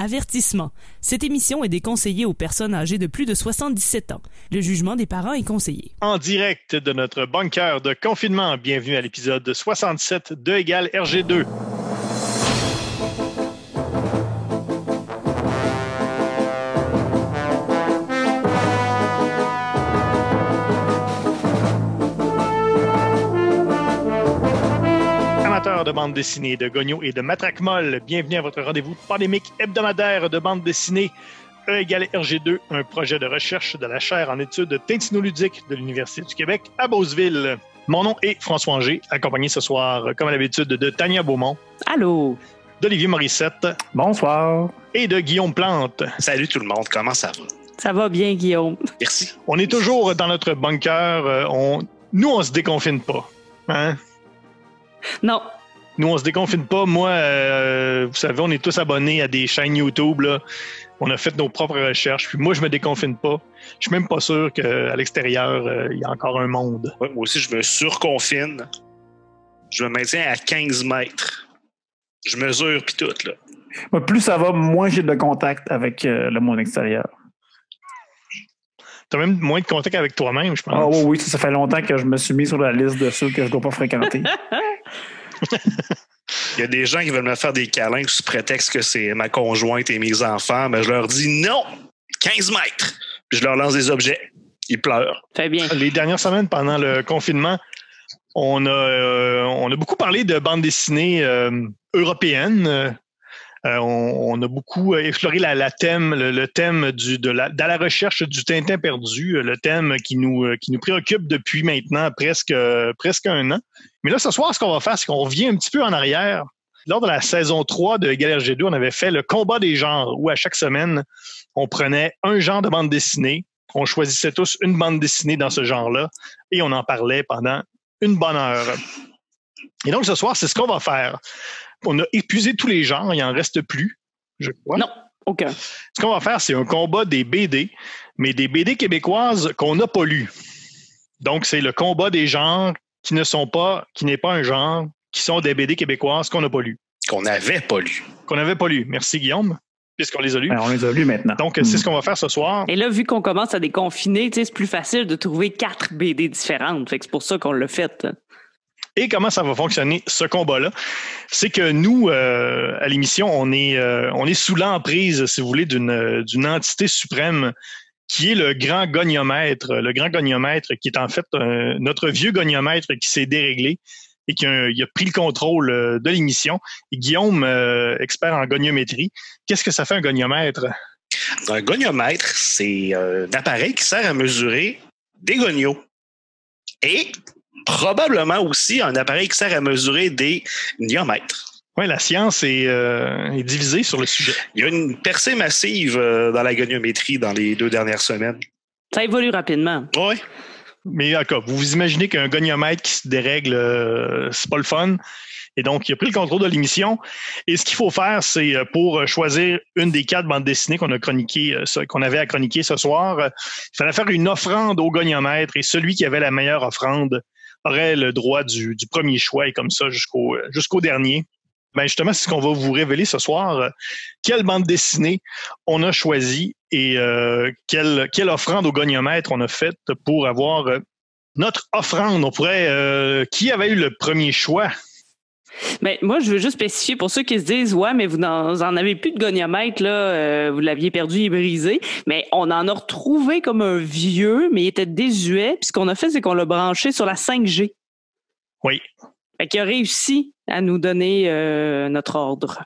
Avertissement. Cette émission est déconseillée aux personnes âgées de plus de 77 ans. Le jugement des parents est conseillé. En direct de notre bunker de confinement, bienvenue à l'épisode 67 de égal RG2. De bande dessinée, de Gogno et de Matraque Molle, bienvenue à votre rendez-vous pandémique hebdomadaire de bande dessinée E égale RG2, un projet de recherche de la chaire en études tintinoludiques de l'Université du Québec à Beauceville. Mon nom est François Anger, accompagné ce soir, comme à l'habitude, de Tania Beaumont, Allô? d'Olivier Morissette Bonsoir. et de Guillaume Plante. Salut tout le monde, comment ça va? Ça va bien, Guillaume? Merci. On est toujours dans notre bunker. euh, on... Nous, on se déconfine pas. Hein? Non. Nous, on se déconfine pas. Moi, euh, vous savez, on est tous abonnés à des chaînes YouTube. Là. On a fait nos propres recherches. Puis moi, je me déconfine pas. Je suis même pas sûr qu'à l'extérieur, euh, il y a encore un monde. Ouais, moi aussi, je me surconfine. Je me maintiens à 15 mètres. Je mesure puis tout, là. Plus ça va, moins j'ai de contact avec euh, le monde extérieur. Tu as même moins de contact avec toi-même, je Ah pense. oui, oui, ça, ça fait longtemps que je me suis mis sur la liste de ceux que je ne dois pas fréquenter. Il y a des gens qui veulent me faire des câlins sous prétexte que c'est ma conjointe et mes enfants, mais je leur dis non! 15 mètres! Puis je leur lance des objets. Ils pleurent. Fait bien. Les dernières semaines, pendant le confinement, on a, euh, on a beaucoup parlé de bandes dessinées euh, européennes. Euh, on, a beaucoup la thème, le, thème du, de la, recherche du Tintin perdu, euh, le thème qui nous, euh, qui nous préoccupe depuis maintenant presque, euh, presque un an. Mais là, ce soir, ce qu'on va faire, c'est qu'on revient un petit peu en arrière. Lors de la saison 3 de Galère G2, on avait fait le combat des genres, où à chaque semaine, on prenait un genre de bande dessinée, on choisissait tous une bande dessinée dans ce genre-là, et on en parlait pendant une bonne heure. Et donc, ce soir, c'est ce qu'on va faire. On a épuisé tous les genres, il en reste plus, je crois. Non, aucun. Ce qu'on va faire, c'est un combat des BD, mais des BD québécoises qu'on n'a pas lues. Donc, c'est le combat des genres qui ne sont pas, qui n'est pas un genre, qui sont des BD québécoises qu'on n'a pas lues. Qu'on n'avait pas lu. Qu'on n'avait pas lues. Merci, Guillaume, puisqu'on les a lues. Ben, on les a lus maintenant. Donc, c'est ce qu'on va faire ce soir. Et là, vu qu'on commence à déconfiner, c'est plus facile de trouver quatre BD différentes. Fait que c'est pour ça qu'on l'a fait. Et comment ça va fonctionner ce combat-là? C'est que nous, euh, à l'émission, on est euh, on est sous l'emprise, si vous voulez, d'une d'une entité suprême qui est le grand goniomètre, le grand goniomètre qui est en fait euh, notre vieux goniomètre qui s'est déréglé et qui a, pris le contrôle euh, de l'émission. Guillaume, euh, expert en goniométrie, qu'est-ce que ça fait un goniomètre? Un goniomètre, c'est euh, un appareil qui sert à mesurer des gonios. Et probablement aussi un appareil qui sert à mesurer des niomètres. Oui, la science est, euh, est divisée sur le sujet. Il y a une percée massive euh, dans la goniométrie dans les deux dernières semaines. Ça évolue rapidement. Oui. Mais en tout cas, vous vous imaginez qu'un goniomètre qui se dérègle, euh, c'est pas le fun. Et donc, il a pris le contrôle de l'émission. Et ce qu'il faut faire, c'est pour choisir une des quatre bandes dessinées qu'on a qu'on avait à chroniquer ce soir, il fallait faire une offrande au goniomètre. Et celui qui avait la meilleure offrande aurait le droit du, premier choix et comme ça jusqu'au dernier. Ben justement, c'est ce qu'on va vous révéler ce soir. Quelle bande dessinée on a choisi et euh, quelle, quelle offrande au goniomètre on a faite pour avoir euh, notre offrande? On pourrait. euh, qui avait eu le premier choix? Mais moi, je veux juste spécifier pour ceux qui se disent Ouais, mais vous n'en avez plus de goniomètre, là, euh, vous l'aviez perdu, il est brisé. Mais on en a retrouvé comme un vieux, mais il était désuet. Puis ce qu'on a fait, c'est qu'on l'a branché sur la 5G. Oui. Fait qu'il a réussi à nous donner euh, notre ordre.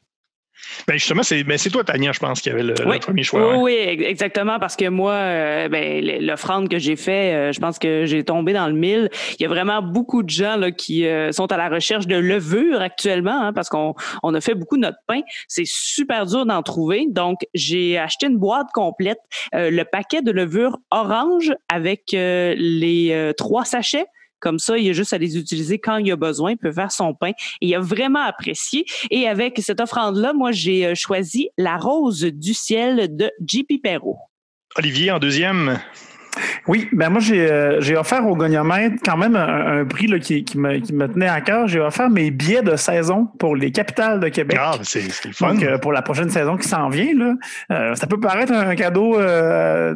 Ben justement, c'est ben c'est toi, Tania, je pense, qui avait le, premier choix. Oui, oui, ex- exactement, parce que moi, euh, ben, l'offrande que j'ai fait, euh, je pense que j'ai tombé dans le mille. Il y a vraiment beaucoup de gens là, qui euh, sont à la recherche de levure actuellement, hein, parce qu'on on a fait beaucoup de notre pain. C'est super dur d'en trouver. Donc, j'ai acheté une boîte complète, le paquet de levure orange avec les trois sachets. Comme ça, il a juste à les utiliser quand il a besoin. Il peut faire son pain. Il a vraiment apprécié. Et avec cette offrande-là, moi, j'ai euh, choisi La Rose du ciel de J.P. Perrault. Olivier, en deuxième. Oui, ben moi j'ai euh, j'ai offert au goniomètre quand même un, prix là, qui, qui, me, qui me tenait à cœur. J'ai offert mes billets de saison pour les capitales de Québec. Ah, c'est fun. Donc euh, pour la prochaine saison qui s'en vient, là, euh, ça peut paraître un cadeau euh,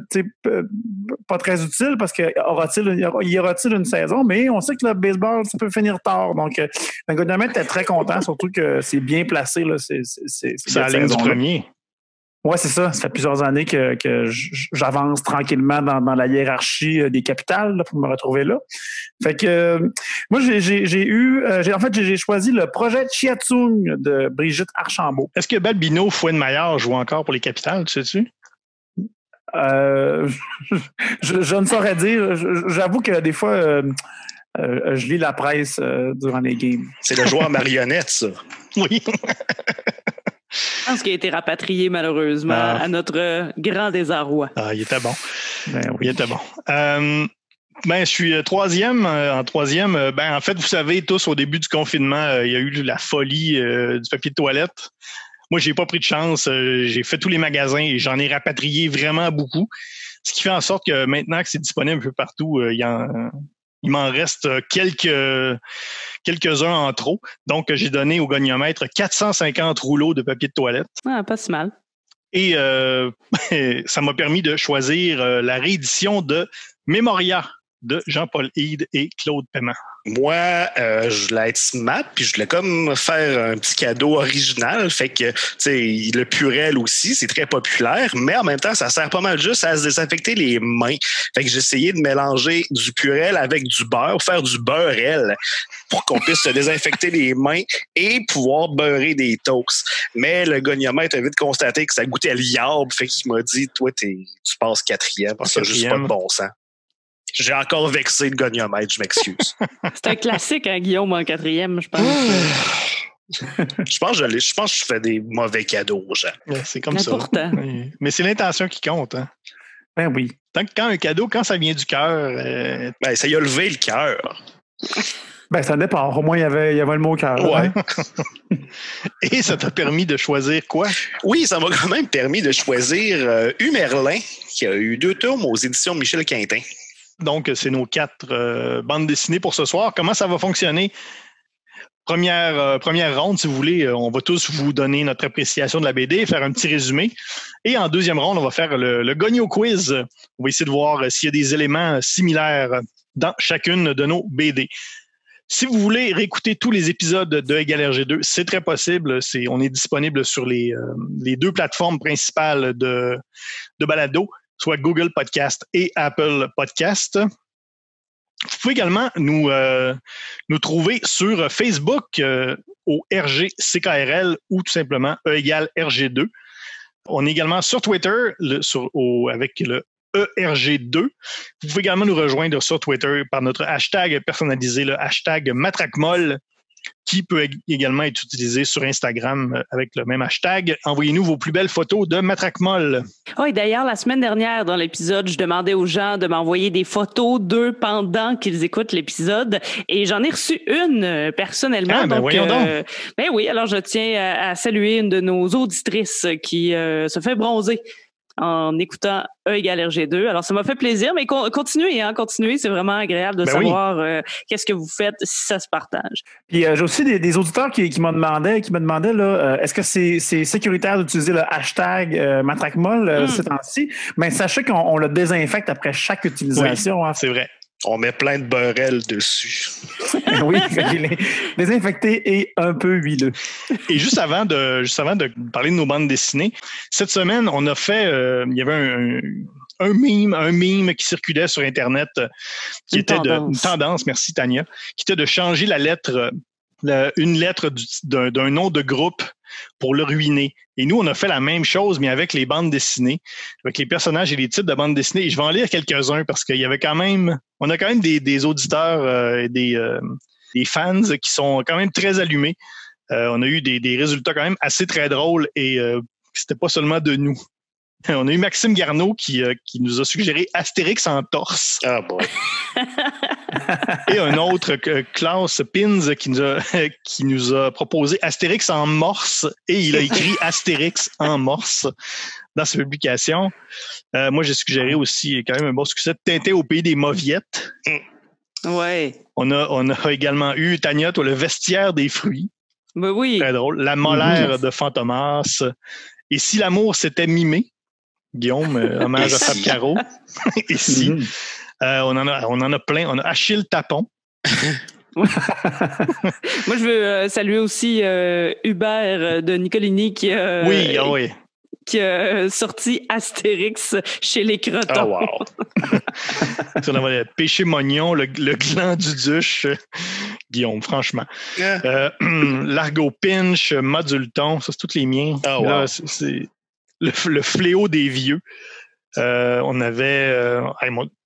pas très utile parce qu'il aura-t-il y aura-t-il une saison, mais on sait que le baseball, ça peut finir tard. Donc le goniomètre est très content, surtout que c'est bien placé. Là, c'est, c'est, c'est la ligne du premier. Oui, c'est ça. Ça fait plusieurs années que, j'avance tranquillement dans, la hiérarchie euh, des capitales pour me retrouver là. Fait que euh, moi, j'ai eu, euh, en fait, j'ai choisi le projet Chiatsung de Brigitte Archambault. Est-ce que Balbino Fouenne-Maillard joue encore pour les capitales, tu sais-tu? je, ne saurais dire. J'avoue que des fois, je lis la presse durant les games. C'est le joueur marionnette, ça. oui. Je pense qu'il a été rapatrié malheureusement ah. à notre grand désarroi. Ah, il était bon. Ben, oui. Il était bon. Euh, ben, je suis euh, troisième. Euh, en troisième, ben, en fait, vous savez tous, au début du confinement, il y a eu la folie du papier de toilette. Moi, j'ai pas pris de chance. j'ai fait tous les magasins et j'en ai rapatrié vraiment beaucoup. Ce qui fait en sorte que maintenant que c'est disponible un peu partout, il y en, il m'en reste quelques quelques-uns en trop. Donc, j'ai donné au goniomètre 450 rouleaux de papier de toilette. Ah, pas si mal. Et euh, ça m'a permis de choisir euh, la réédition de Memoria de Jean-Paul Hyde et Claude Paiement. Moi, euh, je voulais être smart, puis je voulais comme faire un petit cadeau original. Fait que, tu sais, le purel aussi, c'est très populaire, mais en même temps, ça sert pas mal juste à se désinfecter les mains. Fait que j'ai essayé de mélanger du purel avec du beurre, faire du beurrel pour qu'on puisse se désinfecter les mains et pouvoir beurrer des toasts. Mais le goniomètre a vite constaté que ça goûtait liable, fait qu'il m'a dit, toi, tu passes quatrième, parce que juste pas de bon sens. J'ai encore vexé le goniomètre, je m'excuse. C'est un classique, hein, Guillaume, en quatrième, je pense. je, pense que je, je pense que je fais des mauvais cadeaux aux gens. c'est comme ça. Pourtant. Mais c'est l'intention qui compte. Hein. Ben oui. Tant que quand un cadeau, quand ça vient du cœur. Euh, ben, ça y a levé le cœur. Ben, ça dépend. Au moins, il y avait, il y avait le mot cœur. Ouais. Hein. Et ça t'a permis de choisir quoi? Oui, ça m'a quand même permis de choisir euh, Humerlin, qui a eu deux tomes aux éditions Michel Quintin. Donc, c'est nos quatre euh, bandes dessinées pour ce soir. Comment ça va fonctionner? Première, euh, ronde, si vous voulez, euh, on va tous vous donner notre appréciation de la BD, faire un petit résumé. Et en deuxième ronde, on va faire le, le Quiz. On va essayer de voir s'il y a des éléments similaires dans chacune de nos BD. Si vous voulez réécouter tous les épisodes de Égal RG2, c'est très possible. On est disponible sur les, deux plateformes principales de balado soit Google Podcast et Apple Podcast. Vous pouvez également nous, euh, nous trouver sur Facebook euh, au RGCKRL ou tout simplement E égale RG2. On est également sur Twitter avec le ERG2. Vous pouvez également nous rejoindre sur Twitter par notre hashtag personnalisé, le hashtag MatraqueMolle qui peut également être utilisé sur Instagram euh, avec le même hashtag. Envoyez-nous vos plus belles photos de Matraquemol. Oh, et d'ailleurs, la semaine dernière, dans l'épisode, je demandais aux gens de m'envoyer des photos d'eux pendant qu'ils écoutent l'épisode et j'en ai reçu une euh, personnellement. Ah, ben voyons donc. Euh, ben oui, alors je tiens à, saluer une de nos auditrices qui se fait bronzer en écoutant E égale RG2. Alors, ça m'a fait plaisir, mais continuez, hein, continuez. C'est vraiment agréable de ben savoir euh, qu'est-ce que vous faites si ça se partage. Puis, euh, j'ai aussi des, auditeurs qui, qui m'ont demandé, qui me demandaient, là, euh, est-ce que c'est, sécuritaire d'utiliser le hashtag matraquemol hmm. ces temps-ci? Mais sachez qu'on le désinfecte après chaque utilisation. Hein. C'est vrai. On met plein de beurrel dessus. oui, il est désinfecté et un peu huileux. Et juste avant de, juste avant de parler de nos bandes dessinées, cette semaine, on a fait, euh, il y avait un, un, meme, un meme qui circulait sur Internet euh, qui était de une tendance, merci Tania, qui était de changer la lettre, une lettre d'un nom de groupe pour le ruiner. Et nous, on a fait la même chose, mais avec les bandes dessinées, avec les personnages et les titres de bandes dessinées. Et je vais en lire quelques-uns parce qu'il y avait quand même, on a quand même des, auditeurs euh, et des, euh, des, fans qui sont quand même très allumés. Euh, on a eu des, des, résultats quand même assez très drôles et c'était pas seulement de nous. On a eu Maxime Garneau qui, euh, qui nous a suggéré Astérix en torse. Ah bon. Et un autre, euh, Klaus Pins, qui nous, a, qui nous a proposé Astérix en morse. Et il a écrit Astérix en morse dans sa publication. Euh, moi, j'ai suggéré aussi, quand même un bon succès, Tintin au pays des Mauviettes. Ouais. On a, on a également eu Tania, toi, le vestiaire des fruits. Ben oui. Très drôle. La molaire de Fantomas. Et si l'amour s'était mimé, Guillaume, euh, hommage à Fab Caro. Ici. Mhm. Euh, on, en a, on en a plein. On a Achille Tapon. Moi, je veux euh, saluer aussi euh, Hubert de Nicolini qui, a- oui, ah oui. qui a sorti Astérix chez les Ah, Crotons. wow. on avait Péché Mognon, le, le gland du duche. Guillaume, franchement. Ah. Euh, Largo Pinch, Modulton, ça, c'est tous les miens. Ah, wow. Là, le, le fléau des vieux. Euh, on avait euh,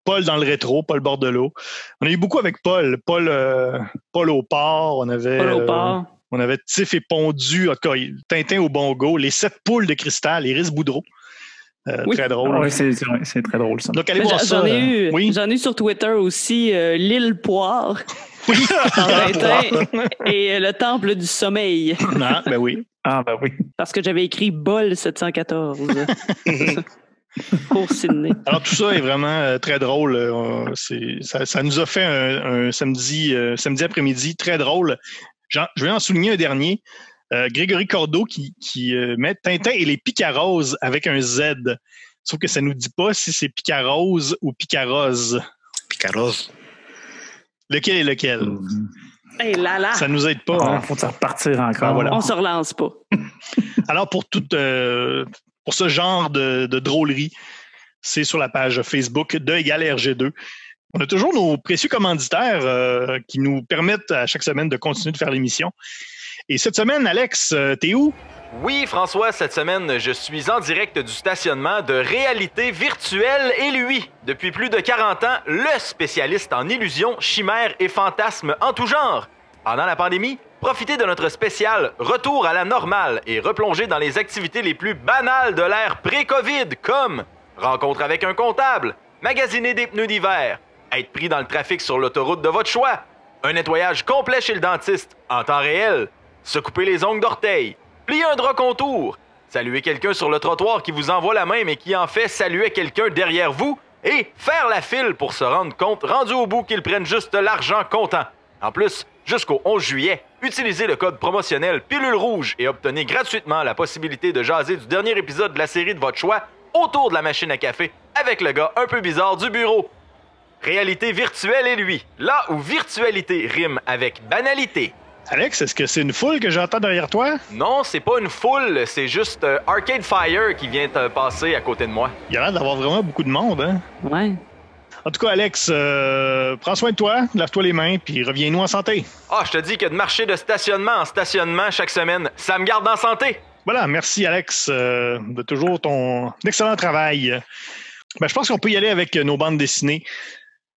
Paul dans le rétro, Paul Bordelot. On a eu beaucoup avec Paul. Paul, euh, Paul au port. On avait, Paul au euh, port. on avait Tiff et Pondu. En tout cas, Tintin au bongo. Les sept poules de cristal. Iris Boudreau. Euh, Oui. Très drôle. Oui, c'est très drôle, ça. Donc, allez Mais voir j'en- ça. J'en ai eu, Oui. j'en ai eu sur Twitter aussi euh, l'île Poire Oui. et euh, le temple du sommeil Ah, ben oui. Ah, ben oui. parce que j'avais écrit Bol 714 pour Sydney. Alors tout ça est vraiment euh, très drôle. Euh, c'est- ça, ça nous a fait un, un samedi, euh, samedi après-midi très drôle. Je vais en souligner un dernier. Euh, Grégory Cordeau qui, qui euh, met Tintin et les Picaroses avec un Z. Sauf que ça nous dit pas si c'est Picarose ou Picarose. Picaros. Lequel est lequel? Hey là là, Ça nous aide pas. Ah, hein? faut ça repartir encore. Ah, voilà. on se relance pas. Alors, pour tout, euh, pour ce genre de, de drôlerie, c'est sur la page Facebook de Égal RG2. On a toujours nos précieux commanditaires euh, qui nous permettent à chaque semaine de continuer de faire l'émission. Et cette semaine, Alex, euh, t'es où? Oui, François, cette semaine, je suis en direct du stationnement de réalité virtuelle et lui, depuis plus de 40 ans, le spécialiste en illusions, chimères et fantasmes en tout genre. Pendant la pandémie, profitez de notre spécial Retour à la normale et replongez dans les activités les plus banales de l'ère pré-Covid, comme rencontre avec un comptable, magasiner des pneus d'hiver, être pris dans le trafic sur l'autoroute de votre choix, un nettoyage complet chez le dentiste en temps réel, se couper les ongles d'orteil, plier un drap contour, saluer quelqu'un sur le trottoir qui vous envoie la main mais qui en fait saluer quelqu'un derrière vous et faire la file pour se rendre compte, rendu au bout qu'ils prennent juste l'argent comptant. En plus, jusqu'au 11 juillet, utilisez le code promotionnel Pilule Rouge et obtenez gratuitement la possibilité de jaser du dernier épisode de la série de votre choix autour de la machine à café avec le gars un peu bizarre du bureau. Réalité virtuelle et lui, là où virtualité rime avec banalité. Alex, est-ce que c'est une foule que j'entends derrière toi? Non, c'est pas une foule, c'est juste euh, Arcade Fire qui vient de passer à côté de moi. Il y a l'air d'avoir vraiment beaucoup de monde, hein? Ouais. En tout cas, Alex, euh, prends soin de toi, lave-toi les mains, puis reviens-nous en santé. Ah, je te dis que de marcher de stationnement en stationnement chaque semaine, ça me garde en santé. Voilà, merci Alex euh, de toujours ton excellent travail. Ben, je pense qu'on peut y aller avec nos bandes dessinées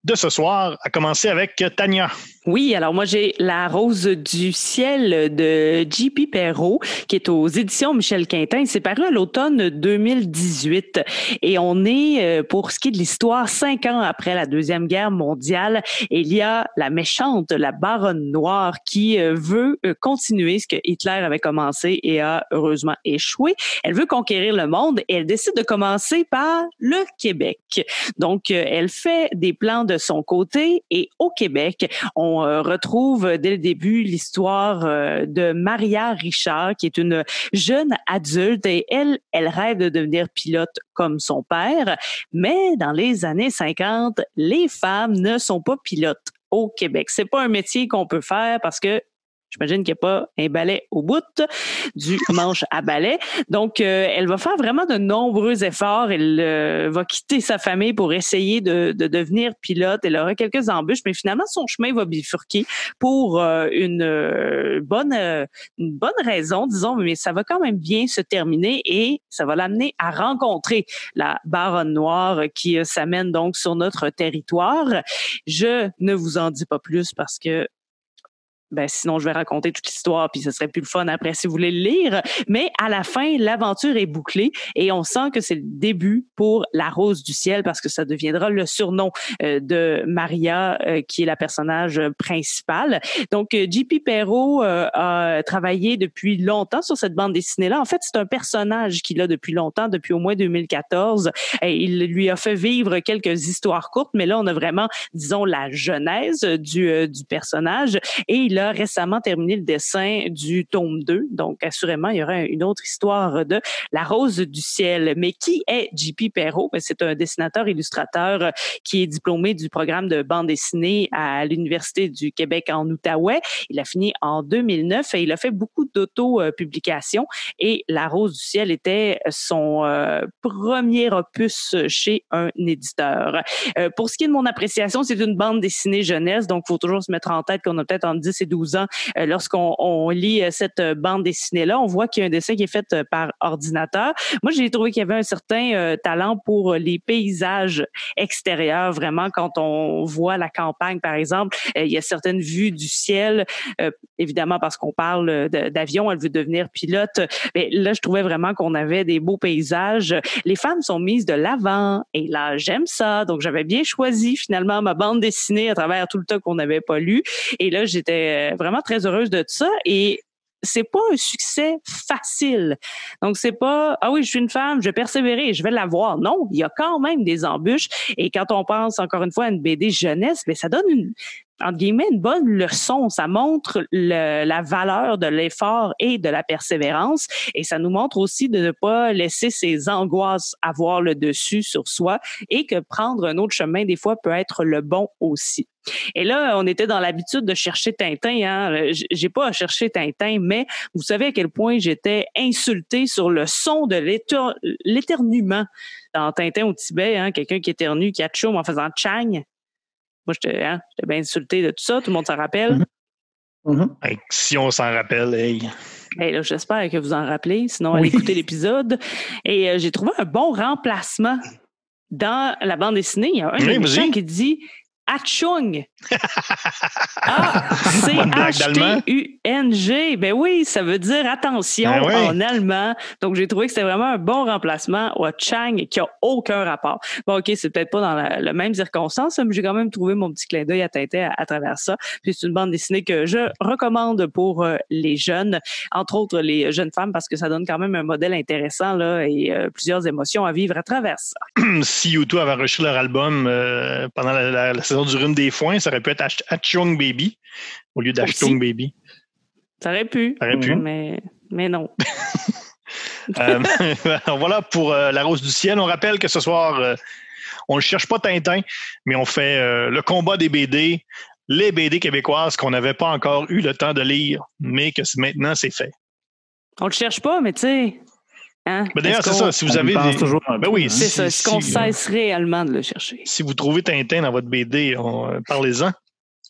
de ce soir, à commencer avec Tania. Oui, alors moi j'ai La Rose du ciel de J.P. Perrault qui est aux éditions Michel Quintin. C'est paru à l'automne 2018 et on est, euh, pour ce qui est de l'histoire, cinq ans après la Deuxième Guerre mondiale. Il y a la méchante, la baronne noire qui euh, veut euh, continuer ce que Hitler avait commencé et a heureusement échoué. Elle veut conquérir le monde et elle décide de commencer par le Québec. Donc, elle fait des plans de son côté et au Québec, on euh, retrouve dès le début l'histoire euh, de Maria Richard, qui est une jeune adulte et elle, elle rêve de devenir pilote comme son père. Mais dans les années 50, les femmes ne sont pas pilotes au Québec. C'est pas un métier qu'on peut faire parce que J'imagine qu'il n'y a pas un balai au bout du manche à balai. Donc, euh, elle va faire vraiment de nombreux efforts. Elle euh, va quitter sa famille pour essayer de, de, devenir pilote. Elle aura quelques embûches, mais finalement, son chemin va bifurquer pour euh, une euh, bonne une bonne raison, disons, mais ça va quand même bien se terminer et ça va l'amener à rencontrer la baronne noire qui euh, s'amène donc sur notre territoire. Je ne vous en dis pas plus parce que ben sinon je vais raconter toute l'histoire puis ce serait plus le fun après si vous voulez le lire. Mais à la fin, l'aventure est bouclée et on sent que c'est le début pour la Rose du ciel parce que ça deviendra le surnom euh, de Maria euh, qui est la personnage principal. Donc JP Perrault a travaillé depuis longtemps sur cette bande dessinée là. En fait, c'est un personnage qu'il a depuis longtemps, depuis au moins 2014. Et il lui a fait vivre quelques histoires courtes, mais là on a vraiment disons la genèse du, du personnage et il a récemment terminé le dessin du tome 2. Donc, assurément, il y aura une autre histoire de La Rose du Ciel. Mais qui est JP Perrault? Ben, c'est un dessinateur illustrateur qui est diplômé du programme de bande dessinée à l'Université du Québec en Outaouais. Il a fini en 2009 et il a fait beaucoup d'auto-publications et La Rose du Ciel était son euh, premier opus chez un éditeur. Euh, pour ce qui est de mon appréciation, c'est une bande dessinée jeunesse, donc il faut toujours se mettre en tête qu'on a peut-être entre 10 et 12 ans euh, lorsqu'on on lit cette bande dessinée-là. On voit qu'il y a un dessin qui est fait par ordinateur. Moi, j'ai trouvé qu'il y avait un certain talent pour les paysages extérieurs, vraiment, quand on voit la campagne, par exemple, il y a certaines vues du ciel, évidemment parce qu'on parle d'avion, elle veut devenir pilote. Mais là, je trouvais vraiment qu'on avait des beaux paysages. Les femmes sont mises de l'avant et là, j'aime ça. Donc, j'avais bien choisi finalement ma bande dessinée à travers tout le temps qu'on n'avait pas lu. Et là, j'étais vraiment très heureuse de ça. Et c'est pas un succès facile. Donc c'est pas ah oui, je suis une femme, je vais persévérer, je vais l'avoir. Non, il y a quand même des embûches et quand on pense encore une fois à une BD jeunesse, mais ben, ça donne une entre guillemets, une bonne leçon. Ça montre la valeur de l'effort et de la persévérance. Et ça nous montre aussi de ne pas laisser ses angoisses avoir le dessus sur soi et que prendre un autre chemin, des fois, peut être le bon aussi. Et là, on était dans l'habitude de chercher Tintin. Hein. J'ai pas à chercher Tintin, mais vous savez à quel point j'étais insultée sur le son de l'éternuement dans Tintin au Tibet. Hein. Quelqu'un qui éternue, qui a chaud en faisant chang. Moi, hein, j'étais bien insulté de tout ça. Tout le monde s'en rappelle. Mm-hmm. Mm-hmm. si on s'en rappelle, hey. J'espère que vous en rappelez. Sinon, allez écouter l'épisode. Et euh, j'ai trouvé un bon remplacement dans la bande dessinée. Il y a un oui, qui dit Achung. Ah, c h t u n g Ben oui, ça veut dire attention ben en allemand. Donc, j'ai trouvé que c'était vraiment un bon remplacement au Chang qui a aucun rapport. Bon, OK, c'est peut-être pas dans la, même circonstance, mais j'ai quand même trouvé mon petit clin d'œil à Tintin à, travers ça. Puis c'est une bande dessinée que je recommande pour euh, les jeunes, entre autres les jeunes femmes, parce que ça donne quand même un modèle intéressant là, et euh, plusieurs émotions à vivre à travers ça. si U2 avait reçu leur album euh, pendant la, la saison du rhume des foins, ça aurait pu être Achung Baby au lieu d'Achtung Baby. Ça aurait pu. Ça aurait pu. Mais, mais non. euh, voilà pour euh, La Rose du Ciel. On rappelle que ce soir, euh, on ne cherche pas Tintin, mais on fait le combat des BD, les BD québécoises qu'on n'avait pas encore eu le temps de lire, mais que maintenant c'est fait. On ne le cherche pas, mais tu sais, Hein? D'ailleurs, c'est ça. Si vous avez des... toujours ben oui, c'est ça. Est-ce qu'on cesse réellement de le chercher? Si vous trouvez Tintin dans votre BD, parlez-en.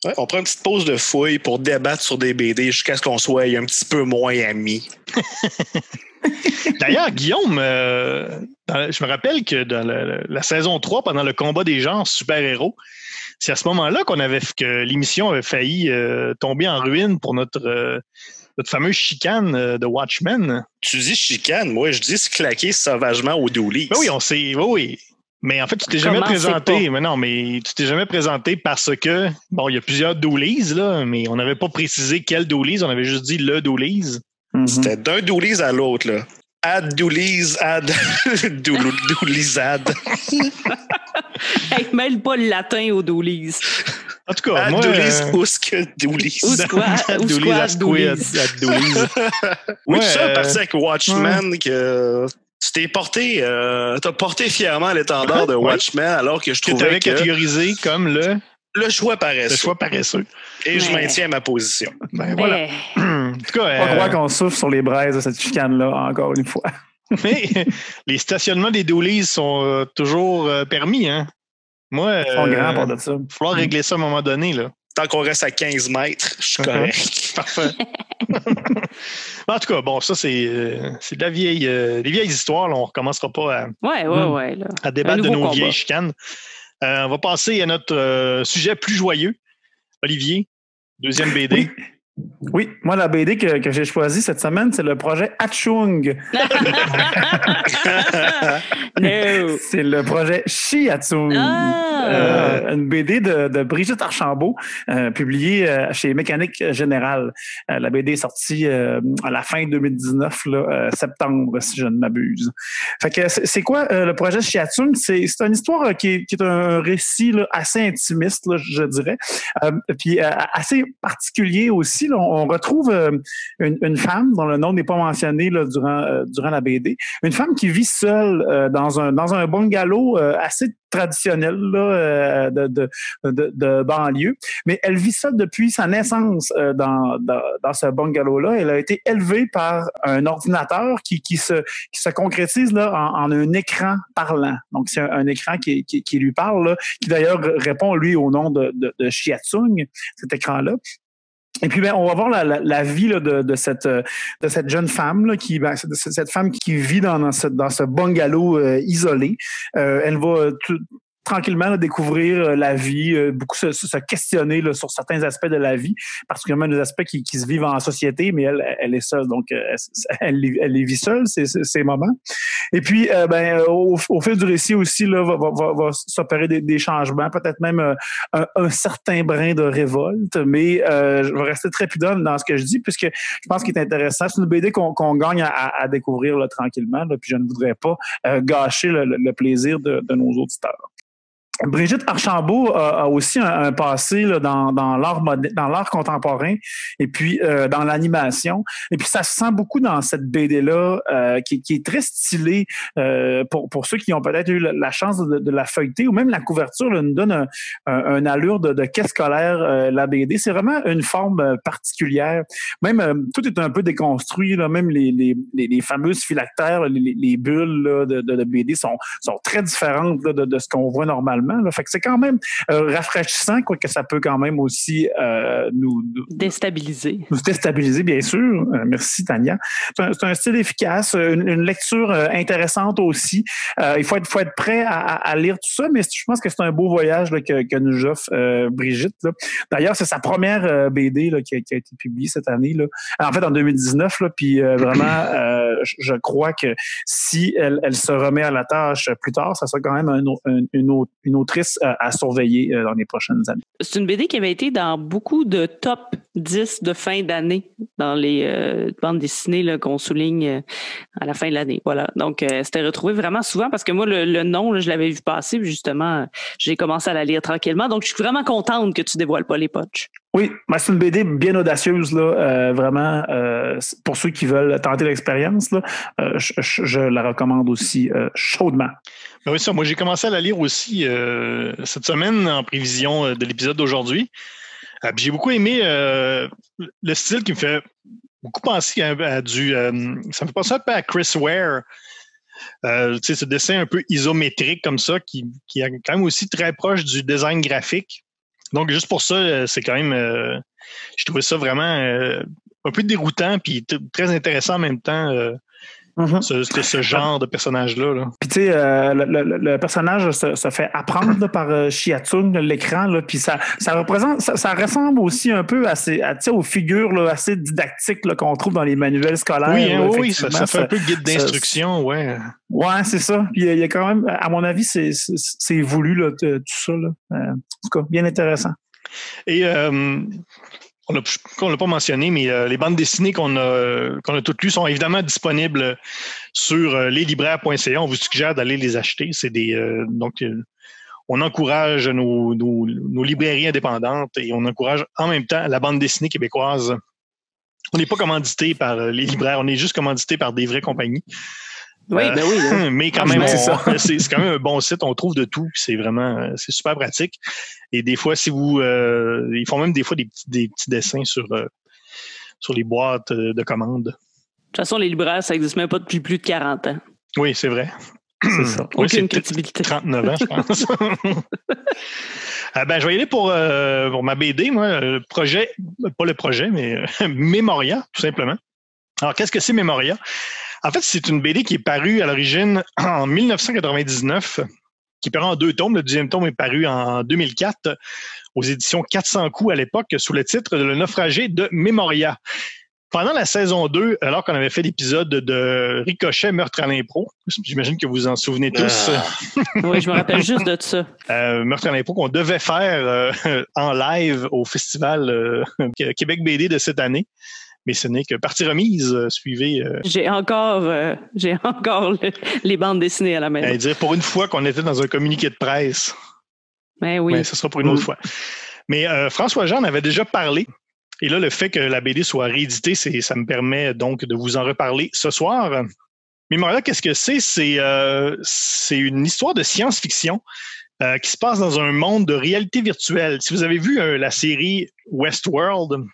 Ouais, on prend une petite pause de fouille pour débattre sur des BD jusqu'à ce qu'on soit un petit peu moins amis. D'ailleurs, Guillaume, euh, je me rappelle que dans la, saison 3, pendant le combat des genres super-héros, c'est à ce moment-là qu'on avait que l'émission avait failli euh, tomber en ruine pour notre euh, notre fameuse chicane euh, de Watchmen. Tu dis chicane, moi je dis se claquer sauvagement au douli. Ben oui, on sait, oui, oui. Mais en fait, tu t'es jamais présenté. Mais non, mais tu t'es jamais présenté parce que, bon, il y a plusieurs doolies, là, mais on n'avait pas précisé quel doolies, on avait juste dit le doolies. Mm-hmm. C'était d'un doolies à l'autre, là. Add doolies, add doolizad. hey, mêle pas le latin aux doolies. En tout cas, moi... Doulis, euh... Ousk, Doulis. Ousk, Doulis, Oui, ça, euh... parti avec Watchmen, que tu t'es porté, euh, t'as porté fièrement l'étendard de Watchmen, alors que je trouvais que... tu avais catégorisé comme le... Le choix paresseux. Le choix paresseux. Et je maintiens ma position. Ben voilà. en tout cas... On croit qu'on souffre sur les braises de cette chicane-là, encore une fois. Mais les stationnements des doulis sont euh, toujours euh, permis, hein? Moi, il va falloir régler ça à un moment donné. Là. Tant qu'on reste à 15 mètres, je suis uh-huh. correct. Parfait. en tout cas, bon, ça, c'est, euh, c'est de la vieille, euh, des vieilles histoires. On ne recommencera pas à, ouais, ouais, ouais, à débattre de nos vieilles chicanes. Euh, on va passer à notre sujet plus joyeux. Olivier, deuxième BD. Oui, moi, la BD que, que j'ai choisie cette semaine, c'est le projet Hatchung. no. C'est le projet Shiatsung. Ah! Euh, une BD de, de Brigitte Archambault, euh, publiée euh, chez Mécanique Générale. Euh, la BD est sortie à la fin 2019, là, euh, septembre, si je ne m'abuse. Fait que c'est quoi le projet Shiatsung? C'est c'est une histoire qui est, qui est un récit là, assez intimiste, là, je dirais, puis assez particulier aussi. On, retrouve euh, une, femme dont le nom n'est pas mentionné là, durant, euh, la BD. Une femme qui vit seule euh, dans, un, dans un bungalow assez traditionnel là, de, banlieue. Mais elle vit seule depuis sa naissance dans, ce bungalow-là. Elle a été élevée par un ordinateur qui, se, qui se concrétise là, en, un écran parlant. Donc, c'est un, écran qui, lui parle, qui d'ailleurs répond, lui, au nom de, de, de Shiatsung, cet écran-là. Et puis, ben, on va voir la, la, la vie là, de, de, cette, euh, de cette jeune femme, là, qui, ben, cette femme qui vit dans, dans, ce, dans ce bungalow euh, isolé. Euh, elle va euh, tout- tranquillement là, découvrir euh, la vie, euh, beaucoup se, se questionner là, sur certains aspects de la vie, particulièrement des aspects qui, qui se vivent en société, mais elle, elle est seule, donc euh, elle, les- elle les vit seule, ces, ces moments. Et puis, euh, ben, au, au fil du récit aussi, là, va, va, va, s'opérer des, des changements, peut-être même euh, un, un certain brin de révolte, mais euh, je vais rester très prudent dans ce que je dis, puisque je pense qu'il est intéressant. C'est une BD qu'on qu'on gagne à, à- découvrir là, tranquillement, là, puis je ne voudrais pas gâcher le, le- le plaisir de, de nos auditeurs. Brigitte Archambault a, a aussi un, passé là, dans, l'art contemporain et puis euh, dans l'animation. Et puis ça se sent beaucoup dans cette BD là euh, qui, est très stylée euh, pour, pour ceux qui ont peut-être eu la, chance de, la feuilleter ou même la couverture là, nous donne un, allure de, de caisse scolaire euh, la BD. C'est vraiment une forme euh, particulière. Même euh, tout est un peu déconstruit là, même les, les, les, les fameuses phylactères, les, les bulles là, de, de, BD sont, sont très différentes de, de ce qu'on voit normalement. Là. Fait que c'est quand même euh, rafraîchissant, quoique ça peut quand même aussi euh, nous, nous, Déstabilisé. nous déstabiliser, bien sûr. Euh, merci, Tania. C'est un, style efficace, une, une lecture euh, intéressante aussi. Il faut être, faut être prêt à, lire tout ça, mais je pense que c'est un beau voyage là, que, que nous offre Brigitte. D'ailleurs, c'est sa première BD là, qui, a, qui a été publiée cette année. Là. En fait, en 2019. Là, puis vraiment, je- crois que si elle, elle se remet à la tâche plus tard, ça sera quand même un au- un- une, autre- une euh, à surveiller euh, dans les prochaines années. C'est une BD qui avait été dans beaucoup de top 10 de fin d'année dans les euh, bandes dessinées qu'on souligne à la fin de l'année. Voilà. Donc, c'était retrouvé vraiment souvent parce que moi, le, nom, je l'avais vu passer. Justement, j'ai commencé à la lire tranquillement. Donc, je suis vraiment contente que tu dévoiles pas les potches. Oui, c'est une BD bien audacieuse, là, euh, vraiment. euh, pour ceux qui veulent tenter l'expérience, euh, je, la recommande aussi chaudement. Ben oui, ça. Moi, j'ai commencé à la lire aussi cette semaine en prévision de l'épisode d'aujourd'hui. J'ai beaucoup aimé le style qui me fait beaucoup penser à, du. ça me fait penser un peu à Chris Ware. Ce dessin un peu isométrique comme ça, qui, qui est quand même aussi très proche du design graphique. Donc, juste pour ça, euh, c'est quand même. euh, je trouvais ça vraiment euh, un peu déroutant, puis très intéressant en même temps, euh, ce, ce- ce genre de personnage-là. là. Puis tu sais, euh, le, le- le personnage se, se fait apprendre là, par euh, Shiatsung, l'écran, puis ça, ça représente, ça, ça ressemble aussi un peu à ces, aux figures là, assez didactiques qu'on trouve dans les manuels scolaires. Oui, hein, oui, ça, fait un peu guide d'instruction, ouais. Ouais, c'est ça. Puis il y a quand même, à mon avis, c'est, voulu là, tout ça. Là. Euh, en tout cas, bien intéressant. Et euh, on ne l'a pas mentionné, mais euh, les bandes dessinées qu'on a, a toutes lues sont évidemment disponibles sur euh, leslibraires.ca. On vous suggère d'aller les acheter. C'est euh, donc on encourage nos, nos, librairies indépendantes et on encourage en même temps la bande dessinée québécoise. On n'est pas commandité par les libraires, on est juste commandité par des vraies compagnies. Oui, Euh, ben oui. hein. mais quand Ah, même, c'est on- ça. c'est c'est quand même un bon site. On trouve de tout. C'est vraiment, euh, c'est super pratique. Et des fois, si vous, euh, ils font même des fois des petits, des petits dessins sur euh, sur les boîtes de commandes. De toute façon, les libraires, ça n'existe même pas depuis plus de 40 ans. Oui, c'est vrai. C'est ça. Oui, Aucune c'est crédibilité. 39 ans, je pense. Ah ben, je vais y aller pour, euh, pour ma BD, moi, le projet, pas le projet, mais euh, Memoria, tout simplement. Alors, qu'est-ce que c'est Memoria? En fait, c'est une BD qui est parue à l'origine en 1999 qui est en deux tomes. Le deuxième tome est paru en 2004 aux éditions 400 coups à l'époque sous le titre de Le naufragé de Memoria. Pendant la saison 2, alors qu'on avait fait l'épisode de Ricochet, Meurtre à l'impro, j'imagine que vous en souvenez tous. Ah. oui, je me rappelle juste de ça. Euh, Meurtre à l'impro qu'on devait faire euh, en live au festival euh, Québec BD de cette année. Mais ce n'est que partie remise. suivez. J'ai encore, j'ai encore les bandes dessinées à la maison. dire pour une fois qu'on était dans un communiqué de presse. Ben oui. Mais ce sera pour une autre fois. Mais François Jean en avait déjà parlé et là, le fait que la BD soit rééditée, ça me permet donc de vous en reparler ce soir. Mais là, qu'est-ce que c'est? C'est euh, une histoire de science-fiction euh, qui se passe dans un monde de réalité virtuelle. Si vous avez vu euh, la série Westworld,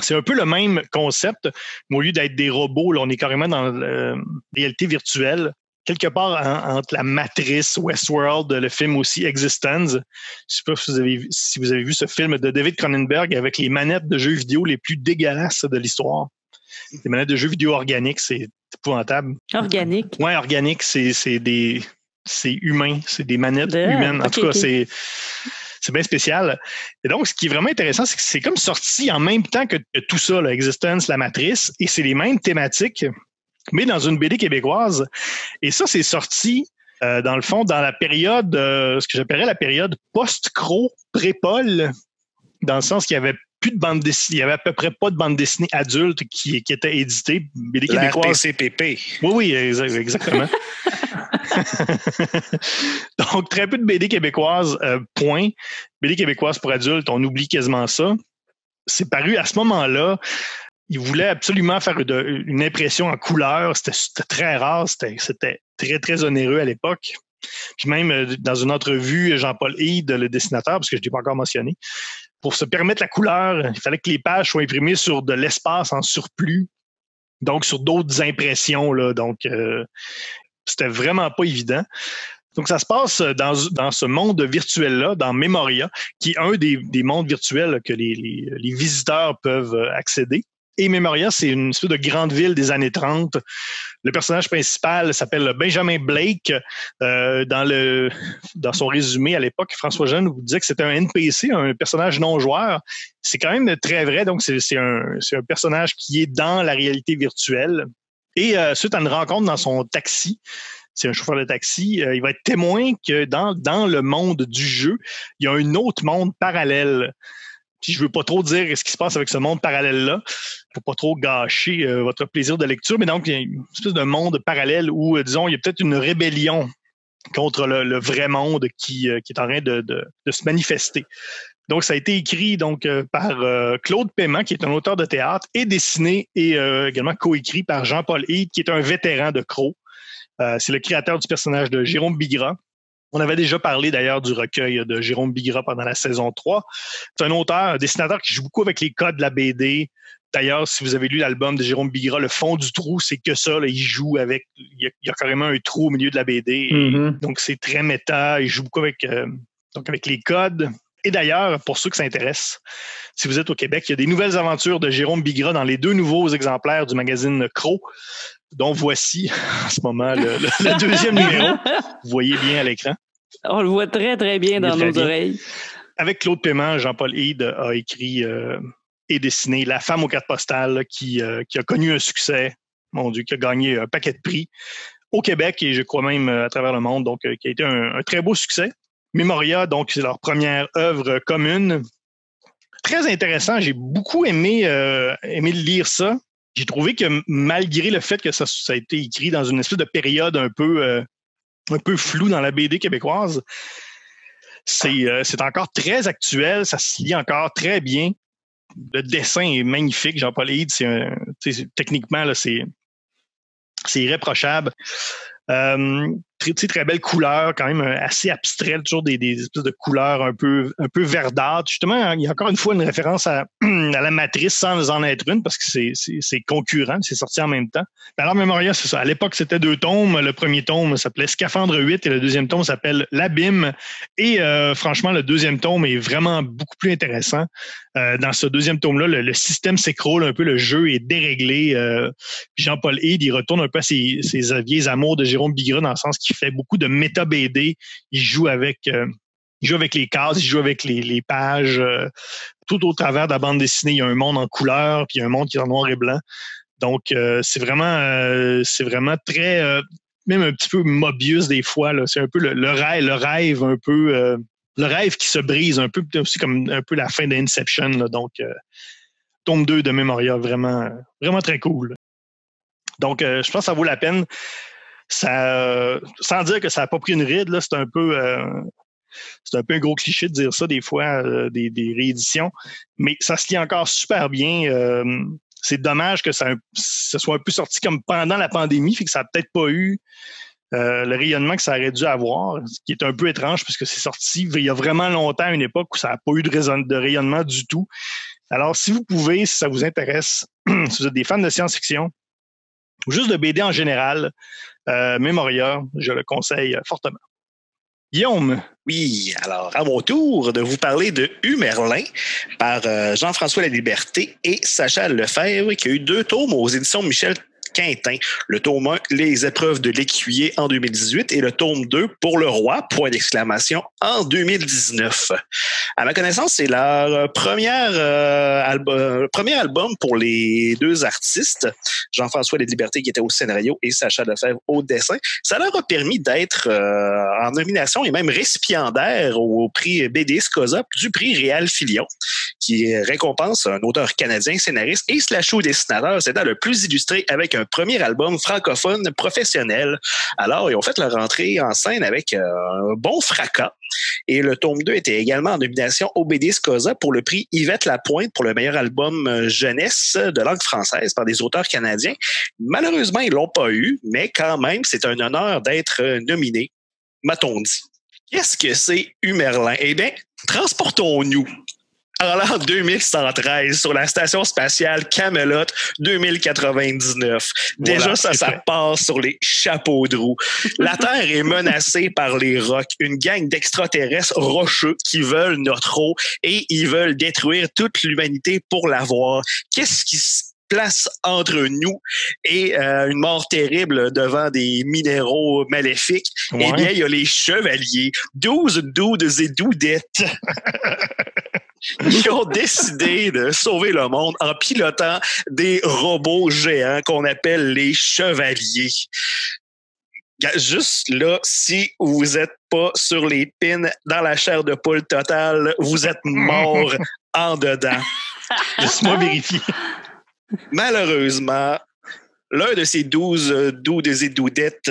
c'est un peu le même concept, mais au lieu d'être des robots, là, on est carrément dans la réalité virtuelle quelque part entre la matrice Westworld, le film aussi Existence. Je sais pas si vous avez, si vous avez vu ce film de David Cronenberg avec les manettes de jeux vidéo les plus dégueulasses de l'histoire. Les manettes de jeux vidéo organiques, c'est épouvantable. Organique? Ouais, organique, c'est des c'est humain, c'est des manettes humaines. En tout cas, c'est c'est bien spécial. Et donc, ce qui est vraiment intéressant, c'est que c'est comme sorti en même temps que, tout ça, l'existence, la matrice, et c'est les mêmes thématiques mais dans une BD québécoise. Et ça, c'est sorti, euh, dans le fond, dans la période, euh, ce que j'appellerais la période post-cro, pré-Paul, dans le sens qu'il y avait plus de bande dessinée, il y avait à peu près pas de bande dessinée adulte qui, qui était éditée. BD québécoise. CPP. Oui, oui, exactement. Donc, très peu de BD québécoises, euh, point. BD québécoise pour adultes, on oublie quasiment ça. C'est paru à ce moment-là il voulait absolument faire une, impression en couleur. C'était très rare, c'était très, très onéreux à l'époque. Puis même euh, dans une entrevue, Jean-Paul Hyde, le dessinateur, parce que je ne l'ai pas encore mentionné, pour se permettre la couleur, il fallait que les pages soient imprimées sur de l'espace en surplus, donc sur d'autres impressions. Là, donc, euh, c'était vraiment pas évident. Donc, ça se passe dans, dans ce monde virtuel-là, dans Memoria, qui est un des, mondes virtuels que les, les visiteurs peuvent accéder. Et Memoria, c'est une espèce de grande ville des années 30. Le personnage principal s'appelle Benjamin Blake. Euh, dans, le, dans son résumé à l'époque, François Jeanne vous disait que c'était un NPC, un personnage non joueur. C'est quand même très vrai. Donc, c'est un, un personnage qui est dans la réalité virtuelle. Et euh, suite à une rencontre dans son taxi, c'est un chauffeur de taxi, euh, il va être témoin que dans, dans le monde du jeu, il y a un autre monde parallèle puis je veux pas trop dire ce qui se passe avec ce monde parallèle-là, pour pas trop gâcher euh, votre plaisir de lecture, mais donc il y a une espèce de monde parallèle où, euh, disons, il y a peut-être une rébellion contre le, vrai monde qui, euh, qui, est en train de, se manifester. Donc, ça a été écrit par Claude Paiement, qui est un auteur de théâtre, et dessiné et également coécrit par Jean-Paul Hyde, qui est un vétéran de Crow. c'est le créateur du personnage de Jérôme Bigra, on avait déjà parlé d'ailleurs du recueil de Jérôme Bigra pendant la saison 3. C'est un auteur, un dessinateur qui joue beaucoup avec les codes de la BD. D'ailleurs, si vous avez lu l'album de Jérôme Bigra, le fond du trou, c'est que ça. il joue avec, il y, a, carrément un trou au milieu de la BD. Mm-hmm. Donc, c'est très méta. Il joue beaucoup avec, euh, donc avec les codes. Et d'ailleurs, pour ceux qui s'intéressent, si vous êtes au Québec, il y a des nouvelles aventures de Jérôme Bigra dans les deux nouveaux exemplaires du magazine Crow, dont voici en ce moment le, deuxième numéro. Vous voyez bien à l'écran. On le voit très, très bien dans nos oreilles. Avec Claude Paiement, Jean-Paul Hyde a écrit euh, et dessiné La femme aux cartes postales qui, euh, qui a connu un succès, mon Dieu, qui a gagné un paquet de prix au Québec et je crois même à travers le monde, donc qui a été un, un très beau succès. Memoria, donc, c'est leur première œuvre commune. Très intéressant. J'ai beaucoup aimé, euh, aimé lire ça. J'ai trouvé que malgré le fait que ça, a été écrit dans une espèce de période un peu, euh, un peu floue dans la BD québécoise, euh, c'est encore très actuel. Ça se lit encore très bien. Le dessin est magnifique. Jean-Paul Hyde, c'est techniquement, c'est irréprochable. Euh, très, très belle couleur, quand même euh, assez abstrait, toujours des, des, espèces de couleurs un peu, un peu verdâtres. Justement, il y a encore une fois une référence à, la matrice sans en être une, parce que c'est concurrent, c'est sorti en même temps. Alors, Memoria, c'est ça. À l'époque, c'était deux tomes. Le premier tome s'appelait Scaphandre 8 et le deuxième tome s'appelle L'Abîme. Et euh, franchement, le deuxième tome est vraiment beaucoup plus intéressant. Euh, dans ce deuxième tome-là, le, système s'écroule un peu, le jeu est déréglé. Jean-Paul Hyde, il retourne un peu à ses, ses vieilles amours de Jérôme Bigra dans le sens qu'il qui fait beaucoup de méta BD. Il joue avec euh, il joue avec les cases, il joue avec les, pages. euh, tout au travers de la bande dessinée, il y a un monde en couleur, puis il y a un monde qui est en noir et blanc. Donc, euh, c'est vraiment, c'est vraiment très, même un petit peu Mobius des fois. C'est un peu le, rêve, le rêve un peu, le rêve qui se brise un peu, aussi comme un peu la fin d'Inception. Donc, tome 2 de Memoria, vraiment, vraiment très cool. Donc, je pense que ça vaut la peine. Ça, sans dire que ça n'a pas pris une ride, là, c'est un peu, euh, c'est un peu un gros cliché de dire ça des fois, euh, des, des rééditions, mais ça se lit encore super bien. euh, c'est dommage que ça, ça soit un peu sorti comme pendant la pandémie, fait que ça n'a peut-être pas eu euh, le rayonnement que ça aurait dû avoir, ce qui est un peu étrange puisque c'est sorti il y a vraiment longtemps, à une époque où ça n'a pas eu de, rayonnement du tout. Alors, si vous pouvez, si ça vous intéresse, si vous êtes des fans de science-fiction, juste de BD en général, euh, je le conseille fortement. Guillaume, Oui, alors à mon tour de vous parler de Humerlin par euh, Jean-François Laliberté et Sacha Lefebvre qui a eu deux tomes aux éditions Michel Quintin. Le tome 1, Les épreuves de l'écuyer en 2018 et le tome 2, Pour le roi, point d'exclamation, en 2019. À ma connaissance, c'est leur euh, euh, album, euh, premier album pour les deux artistes, Jean-François Laliberté qui était au scénario et Sacha Lefebvre au dessin. Ça leur a permis d'être en nomination et même récipiendaire au prix BD Scosa du prix Réal Filion, qui récompense un auteur canadien, scénariste et slasho dessinateur, c'est le plus illustré avec un premier album francophone professionnel. Alors, ils ont fait leur entrée en scène avec euh, un bon fracas. Et le tome 2 était également en nomination au BD Scosa pour le prix Yvette Lapointe pour le meilleur album euh, jeunesse de langue française par des auteurs canadiens. Malheureusement, ils l'ont pas eu, mais quand même, c'est un honneur d'être euh, nominé, m'a-t-on dit. Qu'est-ce que c'est Humerlin? Eh bien, transportons-nous l'an 2113 sur la station spatiale Camelot 2099. Déjà, Voilà, ça, ça fait. passe sur les chapeaux de roue. La Terre est menacée par les rocs, une gang d'extraterrestres rocheux qui veulent notre eau et ils veulent détruire toute l'humanité pour l'avoir. Qu'est-ce qui se place entre nous et euh, une mort terrible devant des minéraux maléfiques? Eh bien, il y a les chevaliers, 12 doudes et doudettes qui ont décidé de sauver le monde en pilotant des robots géants qu'on appelle les chevaliers. Juste là, si vous êtes pas sur les pins dans la chair de poule totale, vous êtes mort en dedans. laisse-moi vérifier. Malheureusement, l'un de ces douze euh, doudes et doudettes